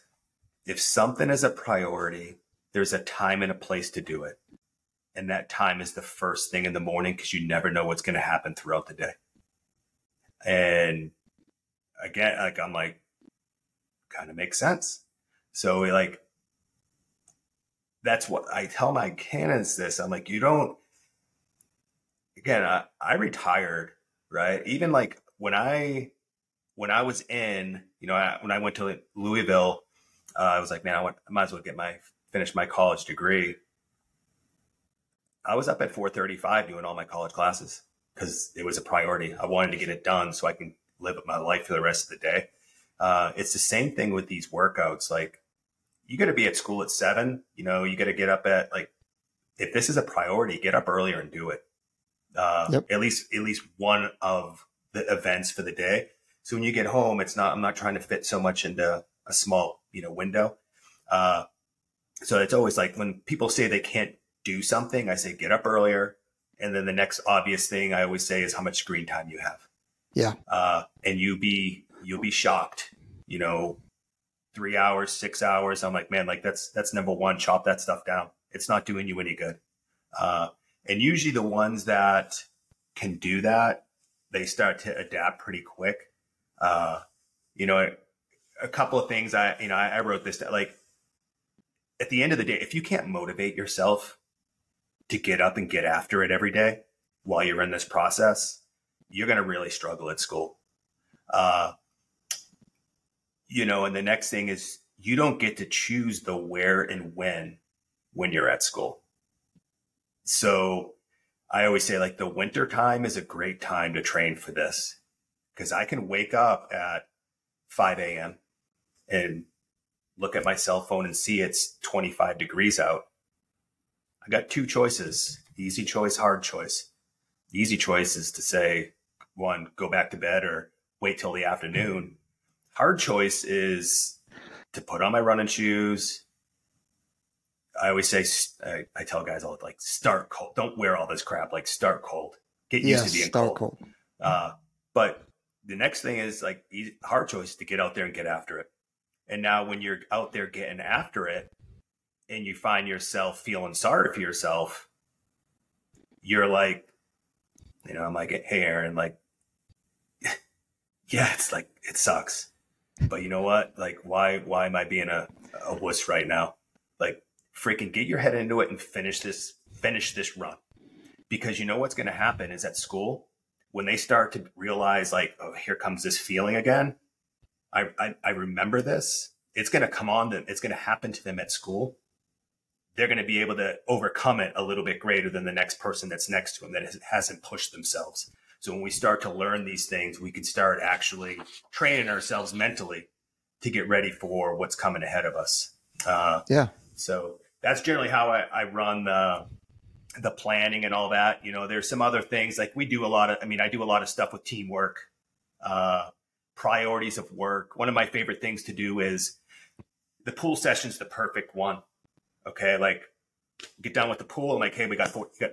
If something is a priority, there's a time and a place to do it. And that time is the first thing in the morning because you never know what's going to happen throughout the day. And again, like, I'm like, kind of makes sense. So, like, that's what I tell my canons this. I'm like, you don't, again, I, I retired, right? Even like when I, when I was in, you know, I, when I went to Louisville, uh, I was like, man, I, want, I might as well get my, finish my college degree. I was up at 435 doing all my college classes because it was a priority. I wanted to get it done so I can live my life for the rest of the day. Uh, it's the same thing with these workouts. Like, you got to be at school at seven. You know, you got to get up at like, if this is a priority, get up earlier and do it. Uh, Yep. At least, at least one of the events for the day. So when you get home, it's not. I'm not trying to fit so much into a small, you know, window. Uh, so it's always like when people say they can't do something, I say get up earlier, and then the next obvious thing I always say is how much screen time you have. Yeah. Uh, and you be you'll be shocked. You know, three hours, six hours. I'm like, man, like that's that's number one. Chop that stuff down. It's not doing you any good. Uh, and usually the ones that can do that, they start to adapt pretty quick. Uh, you know, a couple of things I, you know, I, I wrote this like at the end of the day, if you can't motivate yourself to get up and get after it every day while you're in this process, you're going to really struggle at school. Uh, you know, and the next thing is you don't get to choose the where and when when you're at school. So I always say like the winter time is a great time to train for this because I can wake up at 5 a.m. and look at my cell phone and see it's 25 degrees out. I got two choices easy choice, hard choice. The easy choice is to say, one, go back to bed or wait till the afternoon. Hard choice is to put on my running shoes. I always say, I, I tell guys all like start cold. Don't wear all this crap. Like start cold. Get used yes, to being cold. cold. Uh, but the next thing is like hard choice to get out there and get after it. And now when you're out there getting after it and you find yourself feeling sorry for yourself, you're like, you know, I'm like, hey, Aaron, like, yeah, it's like, it sucks. But you know what? Like, why, why am I being a, a wuss right now? Like, freaking get your head into it and finish this, finish this run. Because you know what's going to happen is at school, when they start to realize, like, oh, here comes this feeling again, I, I, I remember this. It's going to come on them. It's going to happen to them at school. They're going to be able to overcome it a little bit greater than the next person that's next to them that hasn't pushed themselves. So when we start to learn these things, we can start actually training ourselves mentally to get ready for what's coming ahead of us. Uh, yeah. So that's generally how I, I run the the planning and all that. You know, there's some other things like we do a lot of. I mean, I do a lot of stuff with teamwork. Uh, priorities of work. One of my favorite things to do is the pool session's the perfect one. Okay. Like get done with the pool. I'm like, Hey, we got, four, got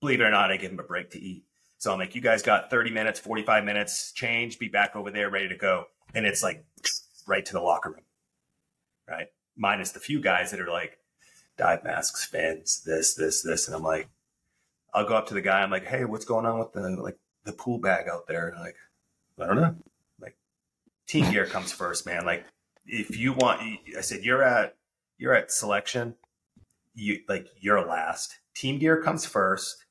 believe it or not, I give them a break to eat. So I'm like, you guys got 30 minutes, 45 minutes change, be back over there ready to go. And it's like right to the locker room. Right. Minus the few guys that are like dive masks, fins, this, this, this. And I'm like, I'll go up to the guy. I'm like, Hey, what's going on with the, like the pool bag out there? And like, I don't know Like, team gear comes first, man. Like if you want, I said you're at you're at selection, you like you're last. Team gear comes first.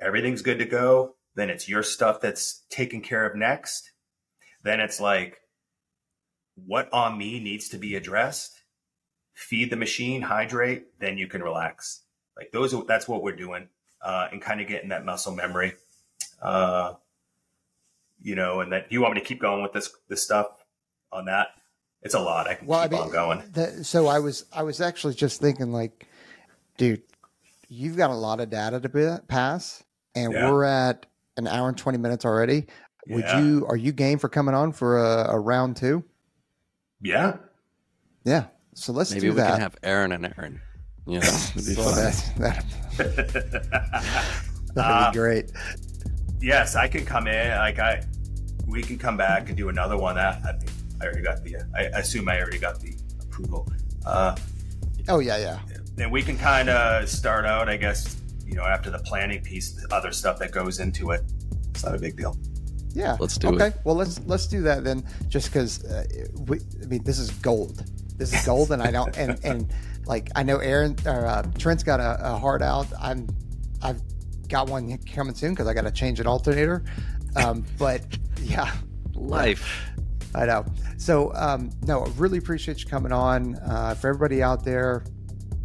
Everything's good to go. Then it's your stuff that's taken care of next. Then it's like what on me needs to be addressed. Feed the machine, hydrate, then you can relax. Like those, that's what we're doing, uh, and kind of getting that muscle memory. Uh, you know, and that you want me to keep going with this this stuff on that? It's a lot. I can well, keep I mean, on going. So I was I was actually just thinking like, dude, you've got a lot of data to pass, and yeah. we're at an hour and twenty minutes already. Would you are you game for coming on for a, a round two? Yeah. Yeah. So let's maybe we that. can have Aaron and Aaron. Yeah, that'd be, so that, that'd uh, be great. Yes, I can come in. Like I, we can come back and do another one. I, I, I already got the. I, assume I already got the approval. Uh, oh yeah, yeah. And we can kind of start out, I guess. You know, after the planning piece, the other stuff that goes into it. It's not a big deal. Yeah, let's do okay. it. Okay, well let's let's do that then. Just because uh, I mean, this is gold. This is gold, and I don't and and like I know Aaron or uh, Trent's got a, a heart out. I'm I've got one coming soon because I got to change an alternator. Um, but yeah, life. I know. So um, no, I really appreciate you coming on. Uh, for everybody out there,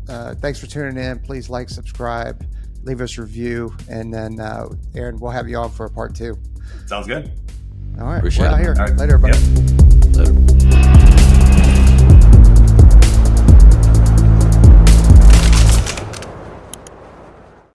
uh, thanks for tuning in. Please like, subscribe, leave us a review, and then uh, Aaron, we'll have you on for a part two. Sounds good. All right, Appreciate we're out here. Right. Later, everybody. Yep. Later.